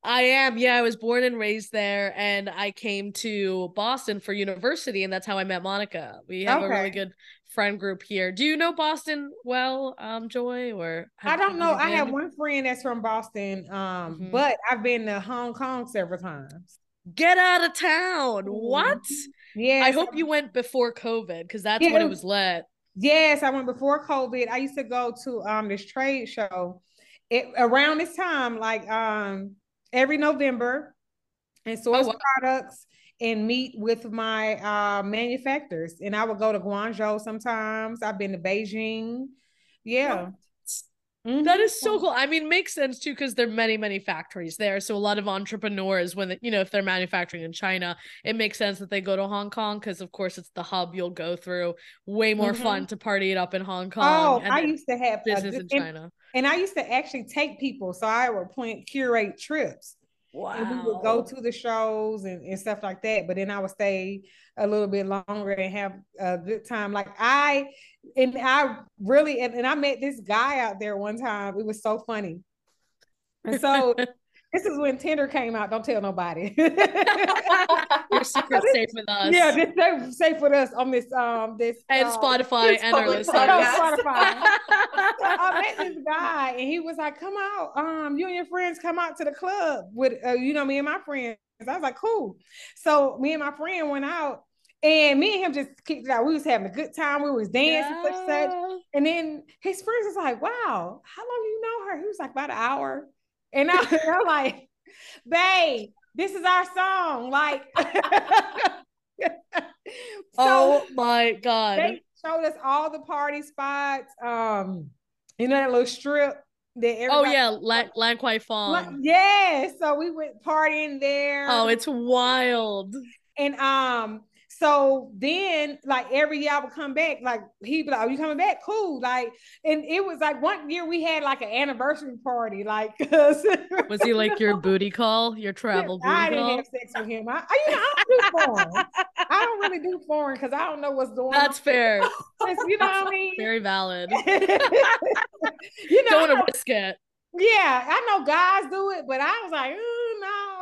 I am. Yeah, I was born and raised there, and I came to Boston for university, and that's how I met Monica. We have okay. a really good friend group here. Do you know Boston well, um, Joi? Or I don't know. I have one friend that's from Boston, um, mm-hmm. but I've been to Hong Kong several times. Get out of town! What? Mm-hmm. Yeah. I hope you went before COVID because that's yeah. when it was let. Yes, I went before COVID. I used to go to um this trade show. It around this time, like um every November, and source oh, wow. products and meet with my uh, manufacturers. And I would go to Guangzhou sometimes. I've been to Beijing. Yeah. Mm-hmm. That is so cool. I mean, makes sense too because there are many, many factories there. So a lot of entrepreneurs, when they, you know, if they're manufacturing in China, it makes sense that they go to Hong Kong because, of course, it's the hub you'll go through. Way more mm-hmm. fun to party it up in Hong Kong. Oh, I used to have business in China, and, and I used to actually take people. So I would point curate trips. Wow. And we would go to the shows and, and stuff like that. But then I would stay a little bit longer and have a good time. Like I and I really and, and I met this guy out there one time. It was so funny. And so (laughs) This is when Tinder came out. Don't tell nobody. (laughs) Your secret safe with us. Yeah, this safe, safe with us on this um this and uh, Spotify and our listeners. Spotify. I met this guy and he was like, "Come out, um, you and your friends come out to the club with uh, you know me and my friends." I was like, "Cool." So me and my friend went out and me and him just kicked it out. We was having a good time. We was dancing, yeah. such such. And then his friends was like, "Wow, how long do you know her?" He was like, "About an hour." And, I, (laughs) am like, babe, this is our song. Like, (laughs) so oh my God. They showed us all the party spots. Um, you know, that little strip that Oh yeah, Lan, Lan Kwai Fong. Yeah. So we went partying there. Oh, it's wild. And um, so then, like every year I would come back, like he'd be like, "Are you coming back? Cool." Like, and it was like one year we had like an anniversary party. Like, (laughs) was he like your booty call, your travel booty I didn't have sex with him. I, you know, I don't do foreign. I don't really do foreign because I don't know what's going That's on. fair. (laughs) you know what I (laughs) mean? Very valid. you know, don't want to risk it. Yeah, I know guys do it, but I was like, mm, no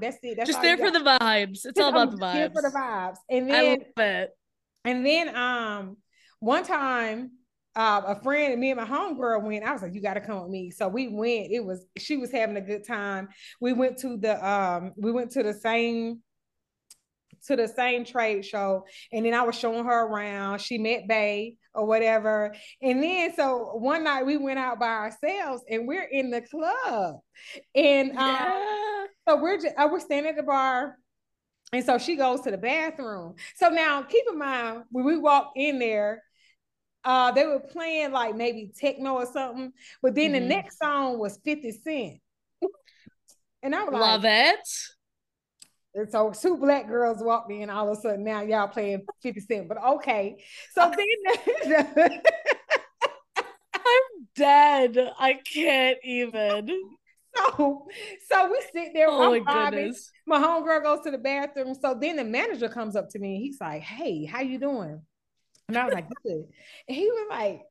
that's it. That's just there for the vibes. It's all about the vibes. Here for the vibes. And then I love it. And then um one time uh, a friend and me and my homegirl went. I was like, you got to come with me. So we went. It was she was having a good time. We went to the um we went to the same to the same trade show, and then I was showing her around. She met Bay or whatever, and then so one night we went out by ourselves, and we're in the club, and um, yeah. so we're just, uh, we're standing at the bar. And so she goes to the bathroom. So now keep in mind when we walk in there, uh, they were playing like maybe techno or something, but then mm-hmm. the next song was 50 Cent. And I was love like, it. And so two black girls walked in. All of a sudden, now y'all playing 50 Cent. But okay. So then (laughs) (laughs) I'm dead. I can't even. So, so we sit there. Oh I'm my goodness. My homegirl goes to the bathroom. So then the manager comes up to me and he's like, "Hey, how you doing?" And I was like, "Good." And he was like,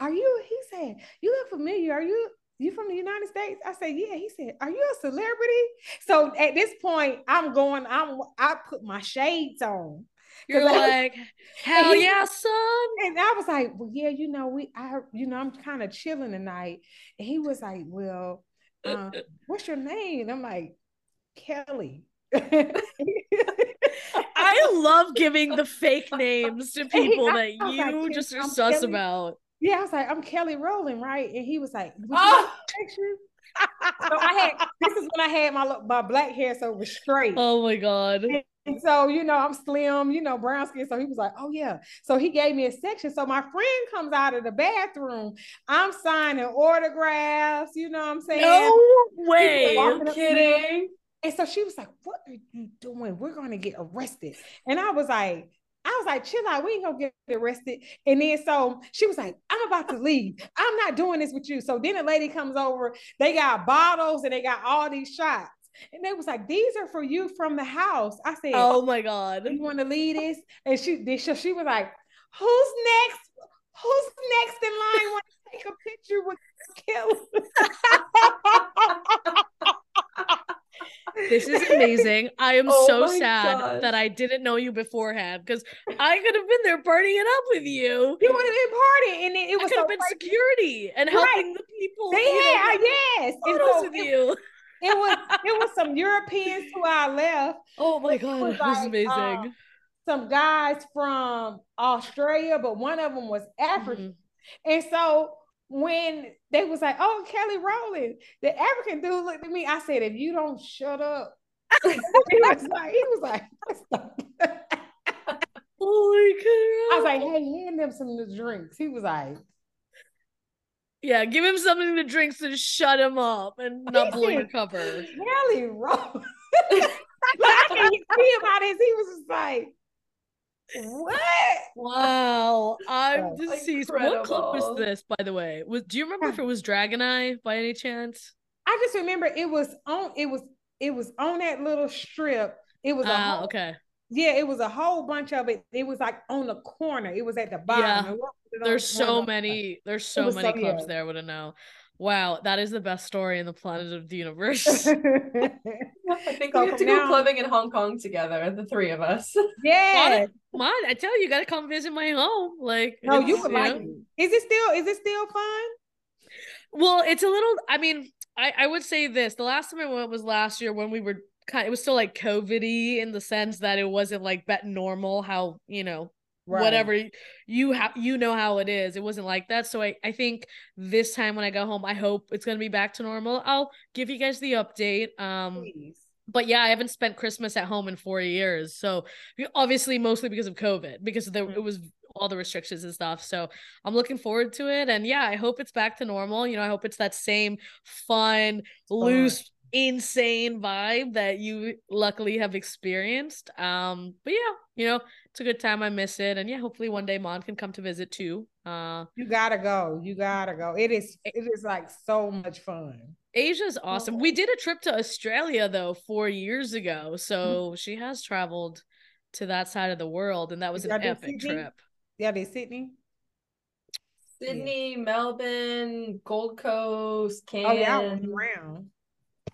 "Are you?" He said, "You look familiar. Are you you from the United States? I said, yeah. He said, are you a celebrity? So at this point, I'm going, I'm I put my shades on. You're like, hell he, (laughs) yeah, son. And I was like, well, yeah, you know, we I you know, I'm kind of chilling tonight. And he was like, Well, uh, what's your name? And I'm like, Kelly. (laughs) I love giving the fake names to (laughs) people that you like, just are I'm sus Kelly. about. Yeah, I was like, I'm Kelly Rowland, right? And he was like, oh. so I had this is when I had my my black hair, so it was straight. Oh my god. And so, you know, I'm slim, you know, brown skin. So he was like, oh, yeah. So he gave me a section. So my friend comes out of the bathroom. I'm signing autographs, you know what I'm saying? No way. You're kidding. And so she was like, what are you doing? We're going to get arrested. And I was like, I was like, chill out, we ain't gonna get arrested. And then so she was like, I'm about to leave. I'm not doing this with you. So then a lady comes over, they got bottles and they got all these shots. And they was like, these are for you from the house. I said, Oh, oh my God. You want to lead this? And she so she was like, Who's next? Who's next in line? Want to take a picture with Kelly? (laughs) This is amazing. I am (laughs) oh so sad gosh. that I didn't know you beforehand because I could have been there partying up with you. You would have been partying, and it, it was could so have been crazy. security and helping right. the people. They had yes, and so with it, you. It was (laughs) it was some Europeans who I left. Oh my god, it was, like, was amazing. Um, some guys from Australia, but one of them was African, mm-hmm. and so when they was like, "Oh, Kelly Rowland," the African dude looked at me. I said, "If you don't shut up," (laughs) he was like, "He was like." (laughs) Holy I was like, "Hey, hand them some of the drinks." He was like, "Yeah, give him something to drink to shut him up and not blow your cover." Kelly Rowland. (laughs) like, I can't see about his. He was just like. What? Wow, I'm deceased. Incredible. What club was this, by the way? Was do you remember if it was Dragon-i by any chance? I just remember it was on. It was it was on that little strip. It was ah uh, okay. Yeah, it was a whole bunch of it. It was like on the corner. It was at the bottom. Yeah. There's so many. There's so many so, clubs yeah. there. Would have know. Wow, that is the best story in the planet of the (laughs) universe. (laughs) I think we have to now, go clubbing in Hong Kong together, the three of us. (laughs) Yeah. Mon, I tell you, you gotta come visit my home. Like No, you would like it. Is it still is it still fun? Well, it's a little I mean, I, I would say this. The last time I went was last year when we were kind of, it was still like COVID-y in the sense that it wasn't like bet normal how, you know, right. whatever you have you know how it is it wasn't like that so I, I think this time when i go home i hope it's going to be back to normal i'll give you guys the update um Please. but yeah i haven't spent christmas at home in four years so obviously mostly because of covid because there mm-hmm. it was all the restrictions and stuff so i'm looking forward to it and yeah i hope it's back to normal you know i hope it's that same fun loose insane vibe that you luckily have experienced. Um, but yeah, you know, it's a good time. I miss it, and yeah, hopefully one day Mon can come to visit too. Uh, you gotta go. You gotta go. It is. It is like so much fun. Asia's awesome. We did a trip to Australia though four years ago, so mm-hmm. she has traveled to that side of the world, and that was an epic Sydney? trip. Yeah, they Sydney. Sydney, yeah. Melbourne, Gold Coast, Cairns. Oh yeah, around.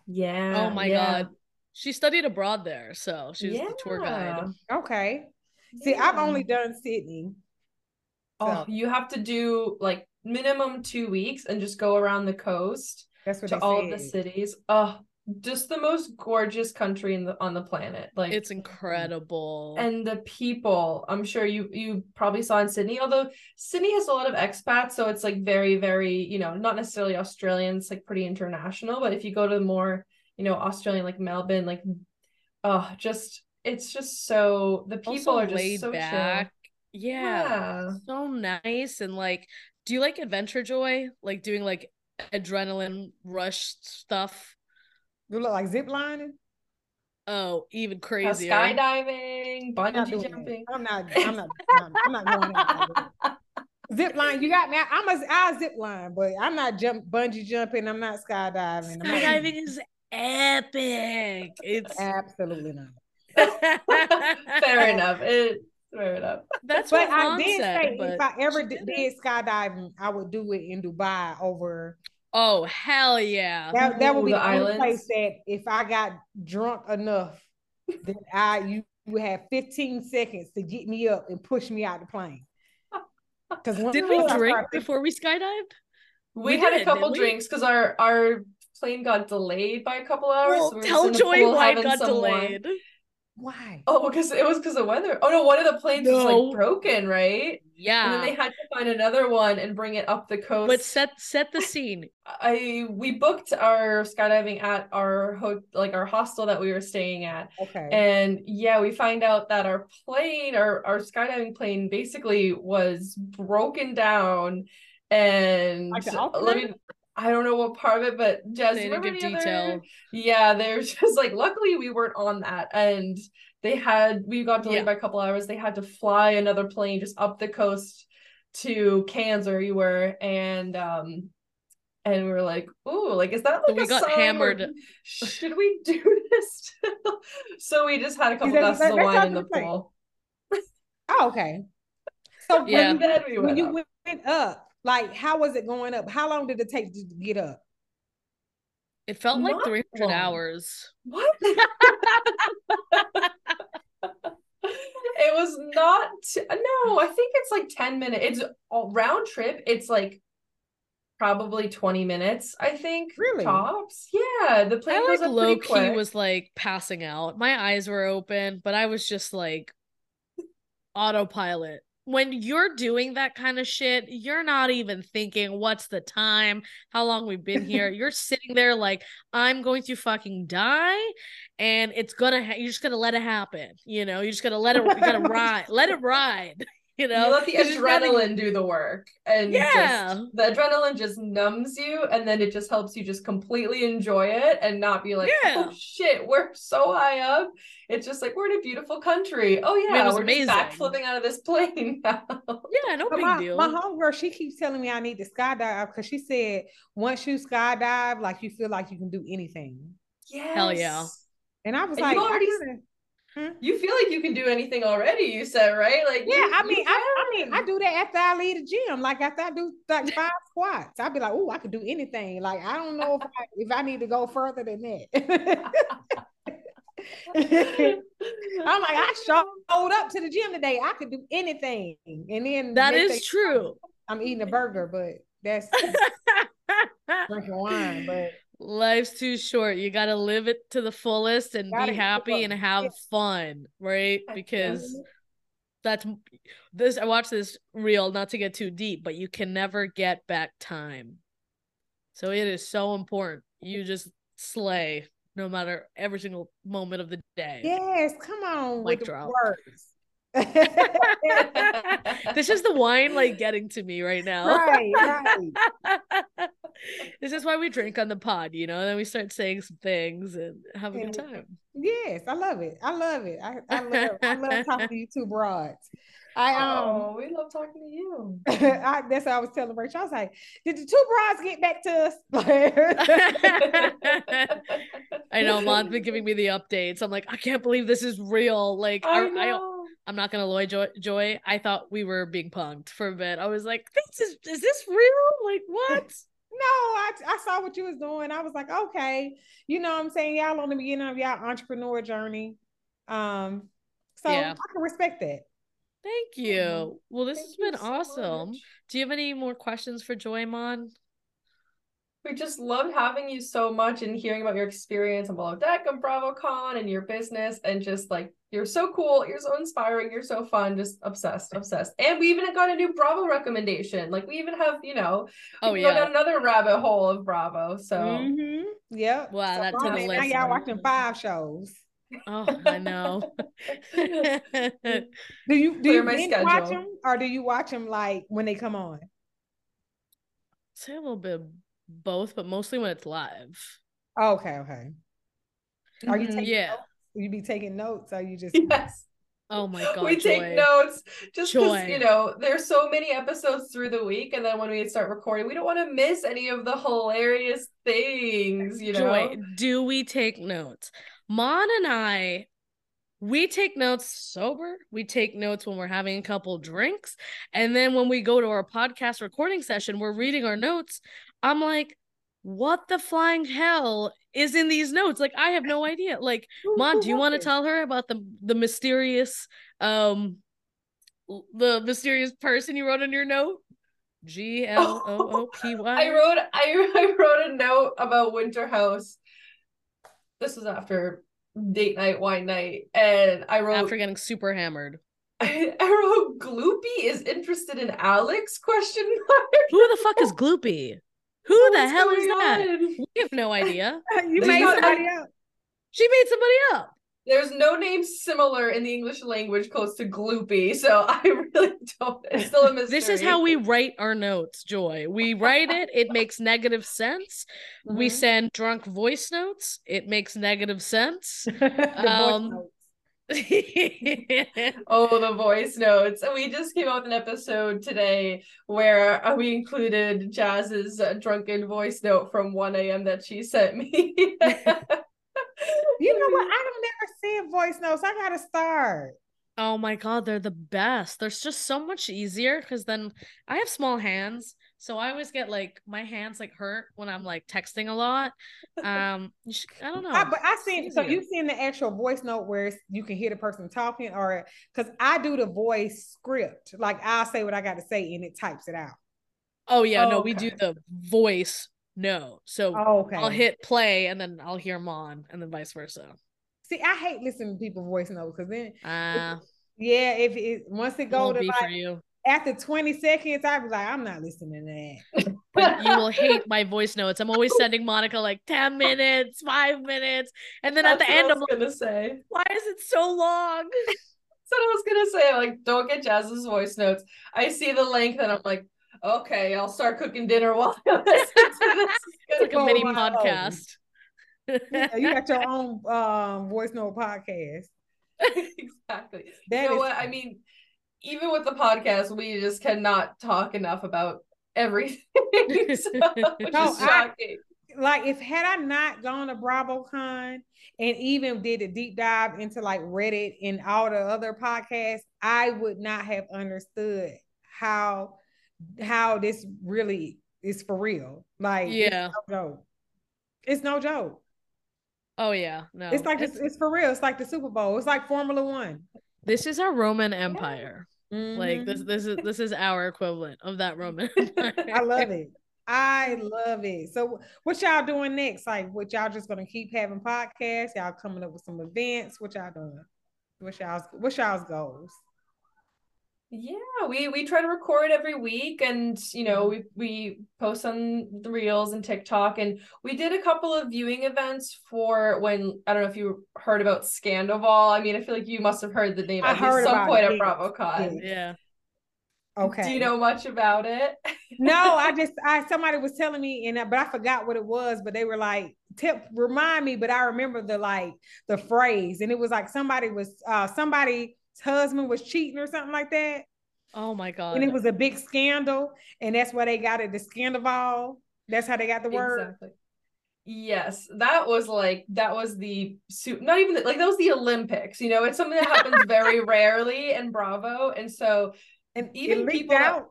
Yeah. Oh my yeah. god. She studied abroad there, so she's yeah. the tour guide. Okay. See, I've only done Sydney. Oh, you have to do like minimum two weeks and just go around the coast that's what to they all of the cities. Oh, just the most gorgeous country in the on the planet. Like It's incredible. and the people i'm sure you you probably saw in sydney although sydney has a lot of expats so it's like very very you know not necessarily Australians, like pretty international but if you go to more you know australian like melbourne like oh just it's just so the people also are just so back. chill Yeah. yeah So nice and like do you like adventure joi? Like doing like adrenaline rush stuff? You look like zip lining. Oh, even Uh, crazier. skydiving I'm bungee jumping. I'm not. I'm not. I'm, I'm not going out that. (laughs) Zip line. You got me. I'm a. I zip line, but I'm not jump bungee jumping. I'm not skydiving. I'm not- Skydiving is epic. It's Absolutely not. (laughs) fair enough it fair enough That's But what I mom did said. say but if I ever did, did skydiving, I would do it in Dubai over. Oh hell yeah. That that would be the the, only islands. place that if I got drunk enough, that I you would have 15 seconds to get me up and push me out the plane. (laughs) Because Did we drink before we skydived? we, We had did, a couple drinks because our our plane got delayed by a couple hours Well, so we tell Joi why it got some wine. delayed. Why? Oh, because it was because of weather. Oh no, one of the planes was like broken, right? Yeah. And then they had to find another one and bring it up the coast. But set set the (laughs) scene. I we booked our skydiving at our ho- like our hostel that we were staying at. Okay. And yeah, we find out that our plane, our our skydiving plane basically was broken down and let me I don't know what part of it, but Jess, They you didn't give the detail. other yeah, there's (laughs) just like luckily we weren't on that and they had we got delayed Yeah. by a couple hours. They had to fly another plane just up the coast to Cairns where you were and um and we were like, "Ooh, like is that So like we a got sign or hammered. Should we do (laughs) this?" so we just had a couple glasses "Let- of wine in the the plane." pool. oh, okay. So when Yeah. you Then we when you up. went up, like how was it going up? How long did it take to get up? It felt like 300 long. hours. What? (laughs) it was not no, I think it's like 10 minutes. It's a round trip. It's like probably 20 minutes, I think. Really? Tops. Yeah, the plane I like low key quick. was like passing out. My eyes were open, but I was just like autopilot. When you're doing that kind of shit, you're not even thinking what's the time, how long we've been here. (laughs) You're sitting there like I'm going to fucking die, and it's gonna. Ha- you're just gonna let it happen. You know, you're just gonna let it. You gotta (laughs) ride. Let it ride. (laughs) You know, you let the adrenaline do the work and Yeah. just the adrenaline just numbs you and then it just helps you just completely enjoy it and not be like Yeah. oh shit we're so high up it's just like we're in a beautiful country oh it yeah was we're amazing. just back flipping out of this (laughs) plane now Yeah, no But big my, deal. my homegirl, she keeps telling me I need to skydive because she said once you skydive, like you feel like you can do anything. yes Hell yeah. And I was And like, you already- kinda- Hmm? you feel like you can do anything already you said right like yeah, you- I mean, I, I mean, I do that after I leave the gym. Like after I do like (laughs) five squats, I'd be like, oh, I could do anything. Like I don't know if I, if I need to go further than that. (laughs) I'm like, I showed up to the gym today. I could do anything. And then that is thing- true. I'm eating a burger, but that's (laughs) drinking wine. But Life's too short. You got to live it to the fullest and be happy and have Yeah. fun, right? Because mm-hmm. that's this. I watched this reel, not to get too deep, but you can never get back time. So it is so important. You just slay no matter every single moment of the day. yes, come on Mic with drop. words. (laughs) this is the wine like getting to me right now. right, right. (laughs) this is why we drink on the pod, you know, and then we start saying some things and have a good time. Yes, I love it. I love it. I, I love I love (laughs) talking to you two broads. I um oh we love talking to you I, that's what I was telling Rachel. I was like, did the two broads get back to us? I know Mon's been giving me the updates. I'm like, I can't believe this is real. Like, I I, I, know. I'm not gonna lie, Joi, Joi. I thought we were being punked for a bit. I was like, this is is this real? Like, what? (laughs) no, I, I saw what you was doing. I was like, okay, you know what I'm saying? Y'all on the beginning of y'all entrepreneur journey. Um, so Yeah. I can respect that. Thank you. Well, this Thank has been so awesome. much. Do you have any more questions for Joymon? We just loved having you so much and hearing about your experience on Below Deck and BravoCon and your business and just like you're so cool, you're so inspiring, you're so fun, just obsessed, obsessed. And we even got a new Bravo recommendation. Like we even have, you know, we Oh can go yeah. down another rabbit hole of Bravo. So Mhm. Yep. Wow, So that took a it. Now y'all watching five shows. Oh, I know. (laughs) (laughs) Do you do Clear you my binge watch them or do you watch them like when they come on? Say a little bit of both, but mostly when it's live. Oh, okay, okay. Are you Mhm. taking Yeah. notes? You be taking notes or you (laughs) just yes. Oh my (laughs) god. we take Joi. notes just because you know there's so many episodes through the week and then when we start recording we don't want to miss any of the hilarious things you know Joi, do we take notes? Mon and I, we take notes sober. We take notes when we're having a couple drinks. And then when we go to our podcast recording session, we're reading our notes. I'm like, what the flying hell is in these notes? Like, I have no idea. Like, (laughs) Mon, do you want to tell her about the the mysterious um the mysterious person you wrote in your note? G L O O P Y. (laughs) I wrote I, I wrote a note about Winter House. This was after date night, wine night, and I wrote after getting super hammered. I, (laughs) I wrote Gloopy is interested in Alex question mark. Who the fuck is Gloopy? Who the hell is that? on? We have no idea. (laughs) you made somebody up. She made somebody up. There's no name similar in the English language close to Gloopy, so (laughs) I really don't. It's still a mystery. This is how we write our notes, Joi. We write it, it makes negative sense. We Mhm. send drunk voice notes, it makes negative sense. (laughs) Um. (laughs) Oh, the voice notes. We just came out with an episode today where uh, we included Jas's drunken voice note from 1 a.m. that she sent me. (laughs) You know what? I don't never see voice notes. I gotta start. oh my god, they're the best. They're just so much easier because then I have small hands. So I always get like my hands like hurt when I'm like texting a lot. Um (laughs) I don't know. I, but I seen so you've seen the actual voice note where you can hear the person talking, or because I do the voice script, like I'll say what I got to say and it types it out. Oh yeah, no, we do the voice no. So Oh, okay. I'll hit play and then I'll hear Mon and then vice versa. See, I hate listening to people voice notes because then, Uh yeah, if it once it go to like you. After twenty seconds, I was like, I'm not listening to that. (laughs) But you will hate my voice notes. I'm always sending Monica like 10 minutes, five minutes. And then at the end, I I'm was like, gonna say. why is it so long? (laughs) That's what I was gonna say. Like, don't get Jas's voice notes. I see the length and I'm like, okay, I'll start cooking dinner while I listen to this. (laughs) It's like a mini podcast. Yeah, you got your own um voice note podcast. exactly. That you know is- what? I mean, even with the podcast, we just cannot talk enough about everything. (laughs) so, (laughs) No, I- shocking. like if had I not gone to BravoCon and even did a deep dive into like Reddit and all the other podcasts, I would not have understood how how this really is for real. Like Yeah. it's no joke. It's no joke. Oh yeah, no. it's like it's, it's for real. It's like the Super Bowl. It's like Formula One. This is our Roman Empire. Like this Mhm. this is this is our equivalent of that Roman Empire. (laughs) I love it. I love it. So what y'all doing next? Like what y'all just gonna keep having podcasts? Y'all coming up with some events? What y'all doing? What's y'all's what's y'all's goals? Yeah, we we try to record every week, and you know we we post on the reels and TikTok, and we did a couple of viewing events for when I don't know if you heard about Scandoval. I mean, I feel like you must have heard the name I at heard some point it, at yes, BravoCon. yeah. Okay. Do you know much about it? (laughs) no, I just I somebody was telling me and I- but I forgot what it was, but they were like, tip remind me, but I remember the like the phrase, and it was like somebody was uh somebody's husband was cheating or something like that. Oh my god. And it was a big scandal, and that's why they got it, the scandal. Ball. That's how they got the word. Exactly. Yes, that was like that was the suit. Not even like that was the Olympics. You know, it's something that happens very (laughs) rarely in Bravo, and so And Even it leaked people that-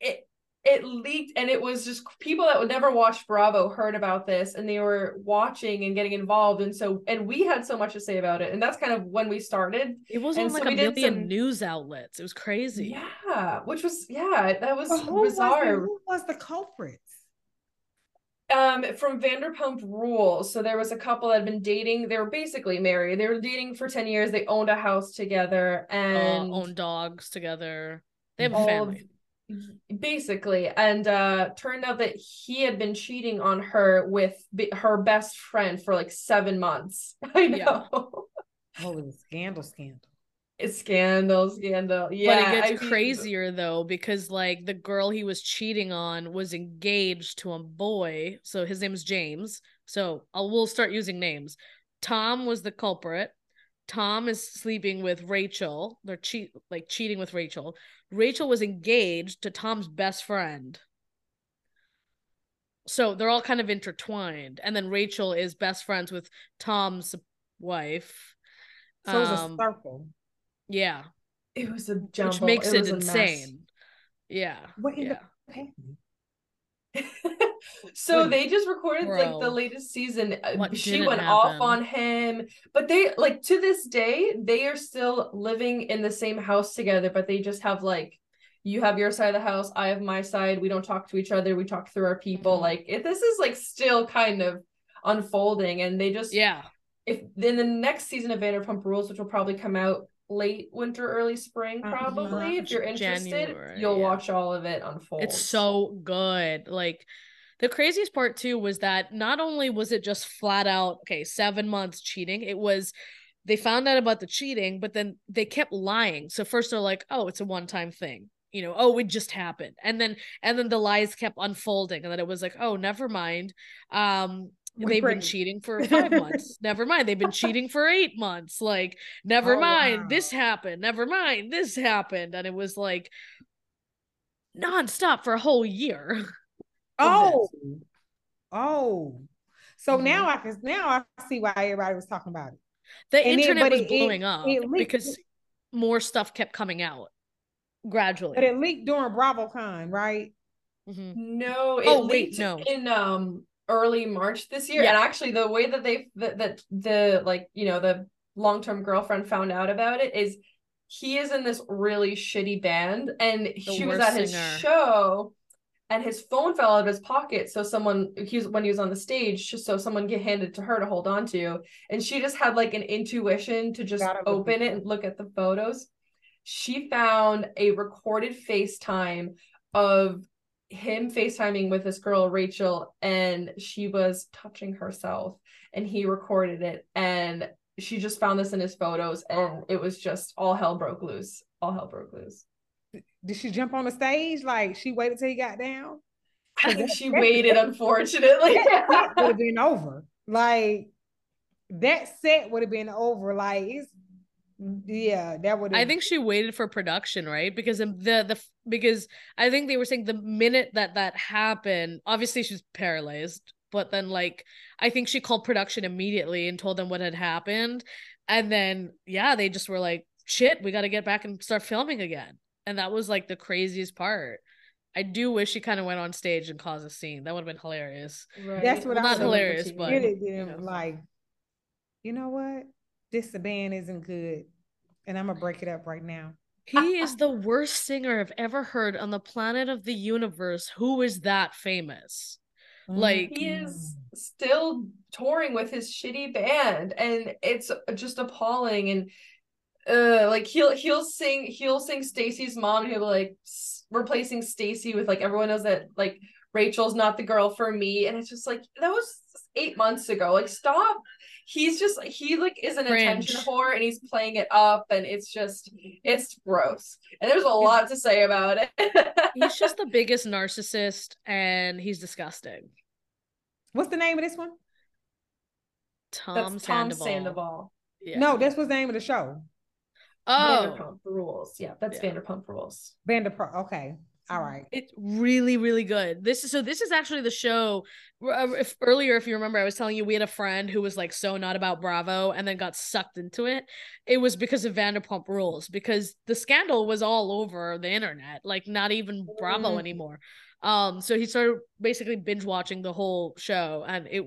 it it leaked and it was just people that would never watch Bravo heard about this and they were watching and getting involved and so and we had so much to say about it and that's kind of when we started. It was on like so a we did million some- news outlets. It was crazy. Yeah, which was yeah, that was But who was, bizarre. who was the culprits? um from Vanderpump Rules. So there was a couple that had been dating. They were basically married. They were dating for 10 years. They owned a house together Uh, and own dogs together. They have a family. of- basically and uh turned out that he had been cheating on her with be- her best friend for like 7 months. (laughs) I know. Yeah. Was scandal, scandal. It's scandal, scandal. Yeah. but it gets I mean, crazier though because like the girl he was cheating on was engaged to a boy. So his name is James. So I'll we'll start using names. Tom was the culprit. Tom is sleeping with Rachel. They're cheat like cheating with Rachel. Rachel was engaged to Tom's best friend. So they're all kind of intertwined. And then Rachel is best friends with Tom's wife. So it was Um, a circle. Yeah. It was a jumble. Which makes it, mess. insane. Yeah. What yeah. (laughs) so they just recorded like the latest season. Uh, What she went off on him, but they like to this day they are still living in the same house together, but they just have like you have your side of the house, I have my side. We don't talk to each other. We talk through our people. Mhm. Like it, this is like still kind of unfolding, and they just Yeah. if in the next season of Vanderpump Rules, which will probably come out late winter, early spring, Uh-huh. probably. If you're interested, January, you'll yeah. watch all of it unfold. It's so good. Like the craziest part too was that not only was it just flat out, okay, seven months cheating, it was they found out about the cheating, but then they kept lying. So first they're like, oh, it's a one-time thing. You know, oh, it just happened. And then and then the lies kept unfolding. And then it was like, oh, never mind. Um We they've been cheating for (laughs) five months. Never mind. They've been cheating for eight months. Like, never Oh, mind. wow. This happened. Never mind. This happened. And it was like nonstop for a whole year. (laughs) Oh, oh. So Mhm. now I can now I see why everybody was talking about it. The And internet but was it- it- blowing up it because more stuff kept coming out gradually. But it leaked during BravoCon, right? Mm-hmm. No, it Oh, wait, no. in um early March this year. Yeah. And actually the way that they that, that the like, you know, the long-term girlfriend found out about it is he is in this really shitty band and she was at his singer. show and his phone fell out of his pocket so someone he was when he was on the stage just so someone get handed to her to hold on to and she just had like an intuition to just Gotta open it and look at the photos she found a recorded FaceTime of him FaceTiming with this girl, Rachel, and she was touching herself and he recorded it. And she just found this in his photos and it was just all hell broke loose. All hell broke loose. Did she jump on the stage? Like she waited till he got down? I think she waited, unfortunately. That would have been over. Like that set would have been over. Like it's yeah, that would I think she waited for production, right? Because the the because I think they were saying the minute that that happened, obviously she's paralyzed, but then like I think she called production immediately and told them what had happened, and then yeah, they just were like, "Shit, we got to get back and start filming again," and that was like the craziest part. I do wish she kind of went on stage and caused a scene. That would have been hilarious. Right. That's what Well, I not was- hilarious, but Get it, you then, know. like, you know what? This band isn't good, and I'm gonna break it up right now. He is (laughs) the worst singer I've ever heard on the planet of the universe. Who is that famous? Like- he is still touring with his shitty band and it's just appalling and uh like he'll he'll sing he'll sing Stacy's mom and he'll be like s- replacing Stacy with like everyone knows that like Rachel's not the girl for me and it's just like that was 8 months ago like stop he's just he like is an attention whore and he's playing it up and it's just it's gross and there's a lot to say about it (laughs) He's just the biggest narcissist and he's disgusting. What's the name of this one? Tom that's Tom Sandoval. Sandoval Yeah. No, that's what's the name of the show. Oh, Vanderpump Rules. Yeah, that's Yeah. Vanderpump Rules. Vanderpump. Okay. All right. It's really, really good. This is so. This is actually the show. uh, If earlier, if you remember, I was telling you we had a friend who was like so not about Bravo and then got sucked into it. It was because of Vanderpump Rules because the scandal was all over the internet, like not even Bravo Mm. anymore. Um, so he started basically binge watching the whole show, and it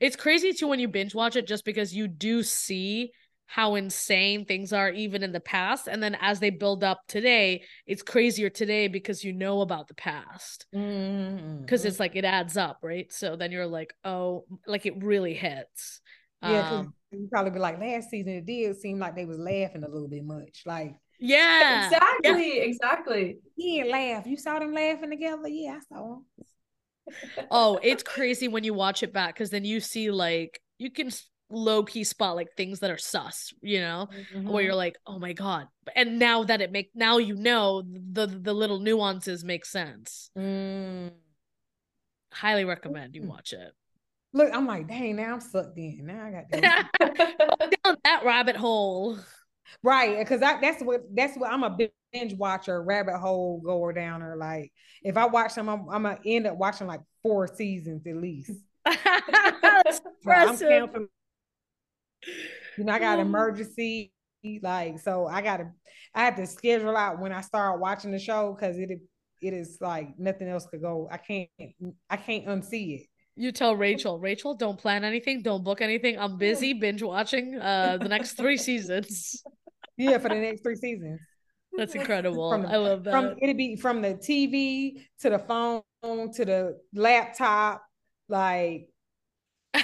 it's crazy too when you binge watch it, just because you do see how insane things are even in the past and then as they build up today it's crazier today because you know about the past Mm-hmm. because it's like it adds up right so then you're like oh like it really hits yeah um, you probably be like last season. It did seem like they was laughing a little bit much. Like yeah exactly, exactly. he didn't laugh. You saw them laughing together. Yeah, I saw them. oh it's (laughs) crazy when you watch it back because then you see like you can low key spot like things that are sus you know Mm-hmm. where you're like oh my god and now that it make now you know the the little nuances make sense Mm. highly recommend you Mm. watch it Look, I'm like, dang, now I'm sucked in. Now I got (laughs) (laughs) down that rabbit hole right. Because that's what that's what I'm a binge watcher, rabbit hole goer downer. Like if I watch them, I'm, I'm gonna end up watching like four seasons at least. (laughs) That's So I'm. You know, I got emergency. Like, so I gotta I have to schedule out when I start watching the show because it it is like nothing else could go. I can't I can't unsee it. You tell Rachel, Rachel, don't plan anything, don't book anything. I'm busy (laughs) binge watching uh the next three seasons. (laughs) Yeah, for the next three seasons. That's (laughs) incredible. From the- I love that. From it'd be from the TV to the phone to the laptop, like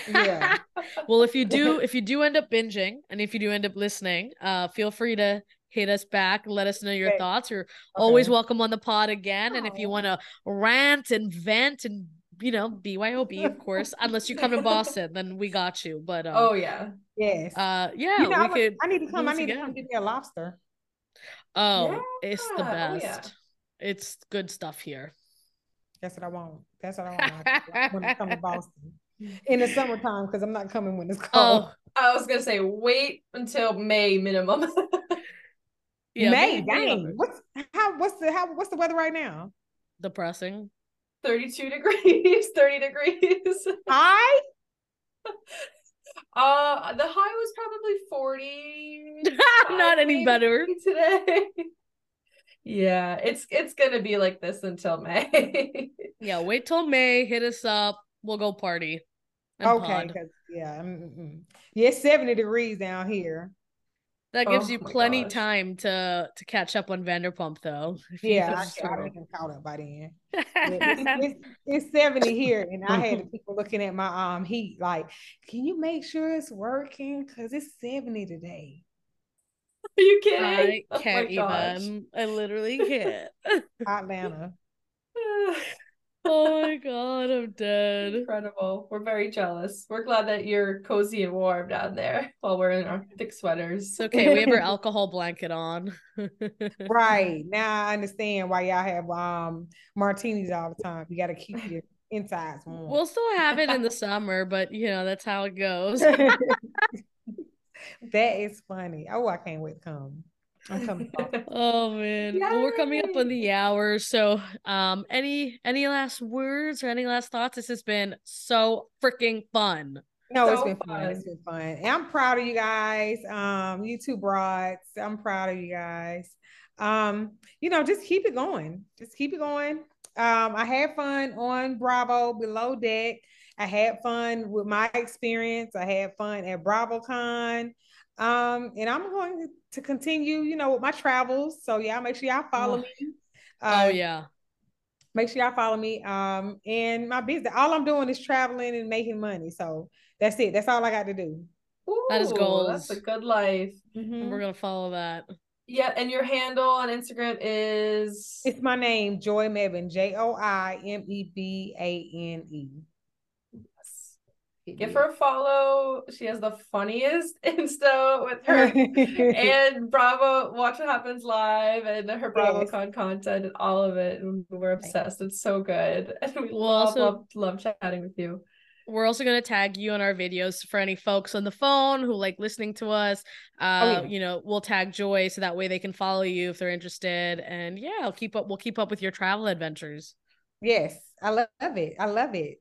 yeah. (laughs) well, if you do, if you do end up binging, and if you do end up listening, uh, feel free to hit us back. Let us know your Okay. thoughts. You're always welcome on the pod again. And if you want to rant and vent and you know BYOB, of course, unless you come to Boston, then we got you. But um, oh yeah. Yes. uh, yeah, you know, I, we could. I need to come. I this need to come get me a lobster. Oh, it's the Yeah, oh, best. yeah. It's good stuff here. That's what I want. That's what I want when I come to (laughs) Boston in the summertime because I'm not coming when it's cold. Oh, I was gonna say wait until May minimum. (laughs) yeah, May, May- May dang. onwards. What's how? What's the how? What's the weather right now? depressing. 32 degrees, (laughs) 30 degrees. High. Uh the high was probably 40. (laughs) Not any better. today. Yeah, it's it's gonna be like this until May. Yeah, wait till May. Hit us up. We'll go party. And Okay. pod. 'cause- yeah. mm, mm. Yeah. It's 70 degrees down here. That gives Oh you plenty gosh. time to to catch up on Vanderpump, though. (laughs) Yeah. I, just I throw- didn't caught up by then. Yeah, it's, (laughs) it's, it's 70 here, and I had (laughs) people looking at my um heat like, can you make sure it's working? Because it's 70 today. Are you I kidding? I my can't gosh. even. I literally can't. Atlanta. Oh my god, I'm dead. Incredible. We're very jealous. We're glad that you're cozy and warm down there while we're in our thick sweaters. It's okay. We have our (laughs) alcohol blanket on. Right. (laughs) Now I understand why y'all have um martinis all the time. You got to keep your insides warm. We'll still have it in the summer, but you know that's how it goes. (laughs) that is funny. Oh, I can't wait to come. I'm coming. (laughs) Oh man. Well, we're coming up on the hour. So um any any last words or any last thoughts? This has been so freaking fun. No, it's So been fun. fun. It's been fun. And I'm proud of you guys. Um, you two broads. I'm proud of you guys. Um, you know, just keep it going. Just keep it going. Um, I had fun on Bravo Below Deck. I had fun with my experience. I had fun at BravoCon. Um, and I'm going to continue, you know, with my travels. So yeah, make sure y'all follow Oh. me. oh Uh, yeah. make sure y'all follow me. Um, and my business. All I'm doing is traveling and making money. So that's it. That's all I got to do. That is goals. That's a good life. And Mhm. we're gonna follow that. Yeah, and your handle on Instagram is It's my name, Joi Mebane, J O I M E B A N E. give her a follow. She has the funniest (laughs) Insta with her (laughs) and Bravo. Watch what happens live and her Yes. BravoCon content and all of it. And We're obsessed. It's so good. (laughs) And we Well, love, also- love, love chatting with you. we're also going to tag you in our videos for any folks on the phone who like listening to us. Uh, oh, yeah. you know, we'll tag Joi so that way they can follow you if they're interested. And yeah, I'll keep up. We'll keep up with your travel adventures. Yes, I love it. I love it.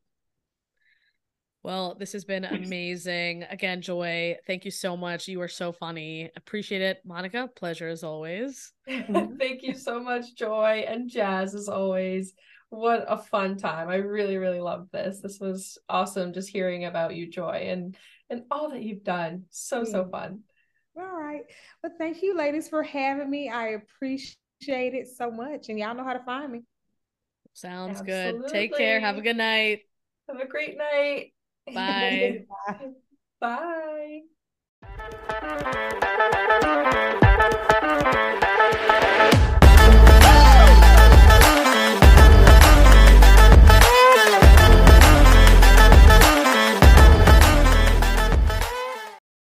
Well, this has been amazing. Again, Joi, thank you so much. You are so funny. Appreciate it. Monica, pleasure as always. (laughs) thank you so much, Joi and Jas, as always. What a fun time. I really, really loved this. This was awesome just hearing about you, Joi, and and all that you've done. So, so mm. fun. All right. Well, thank you, ladies, for having me. I appreciate it so much. And y'all know how to find me. Sounds Absolutely. good. Take care. Have a good night. Have a great night. Bye. (laughs) Bye.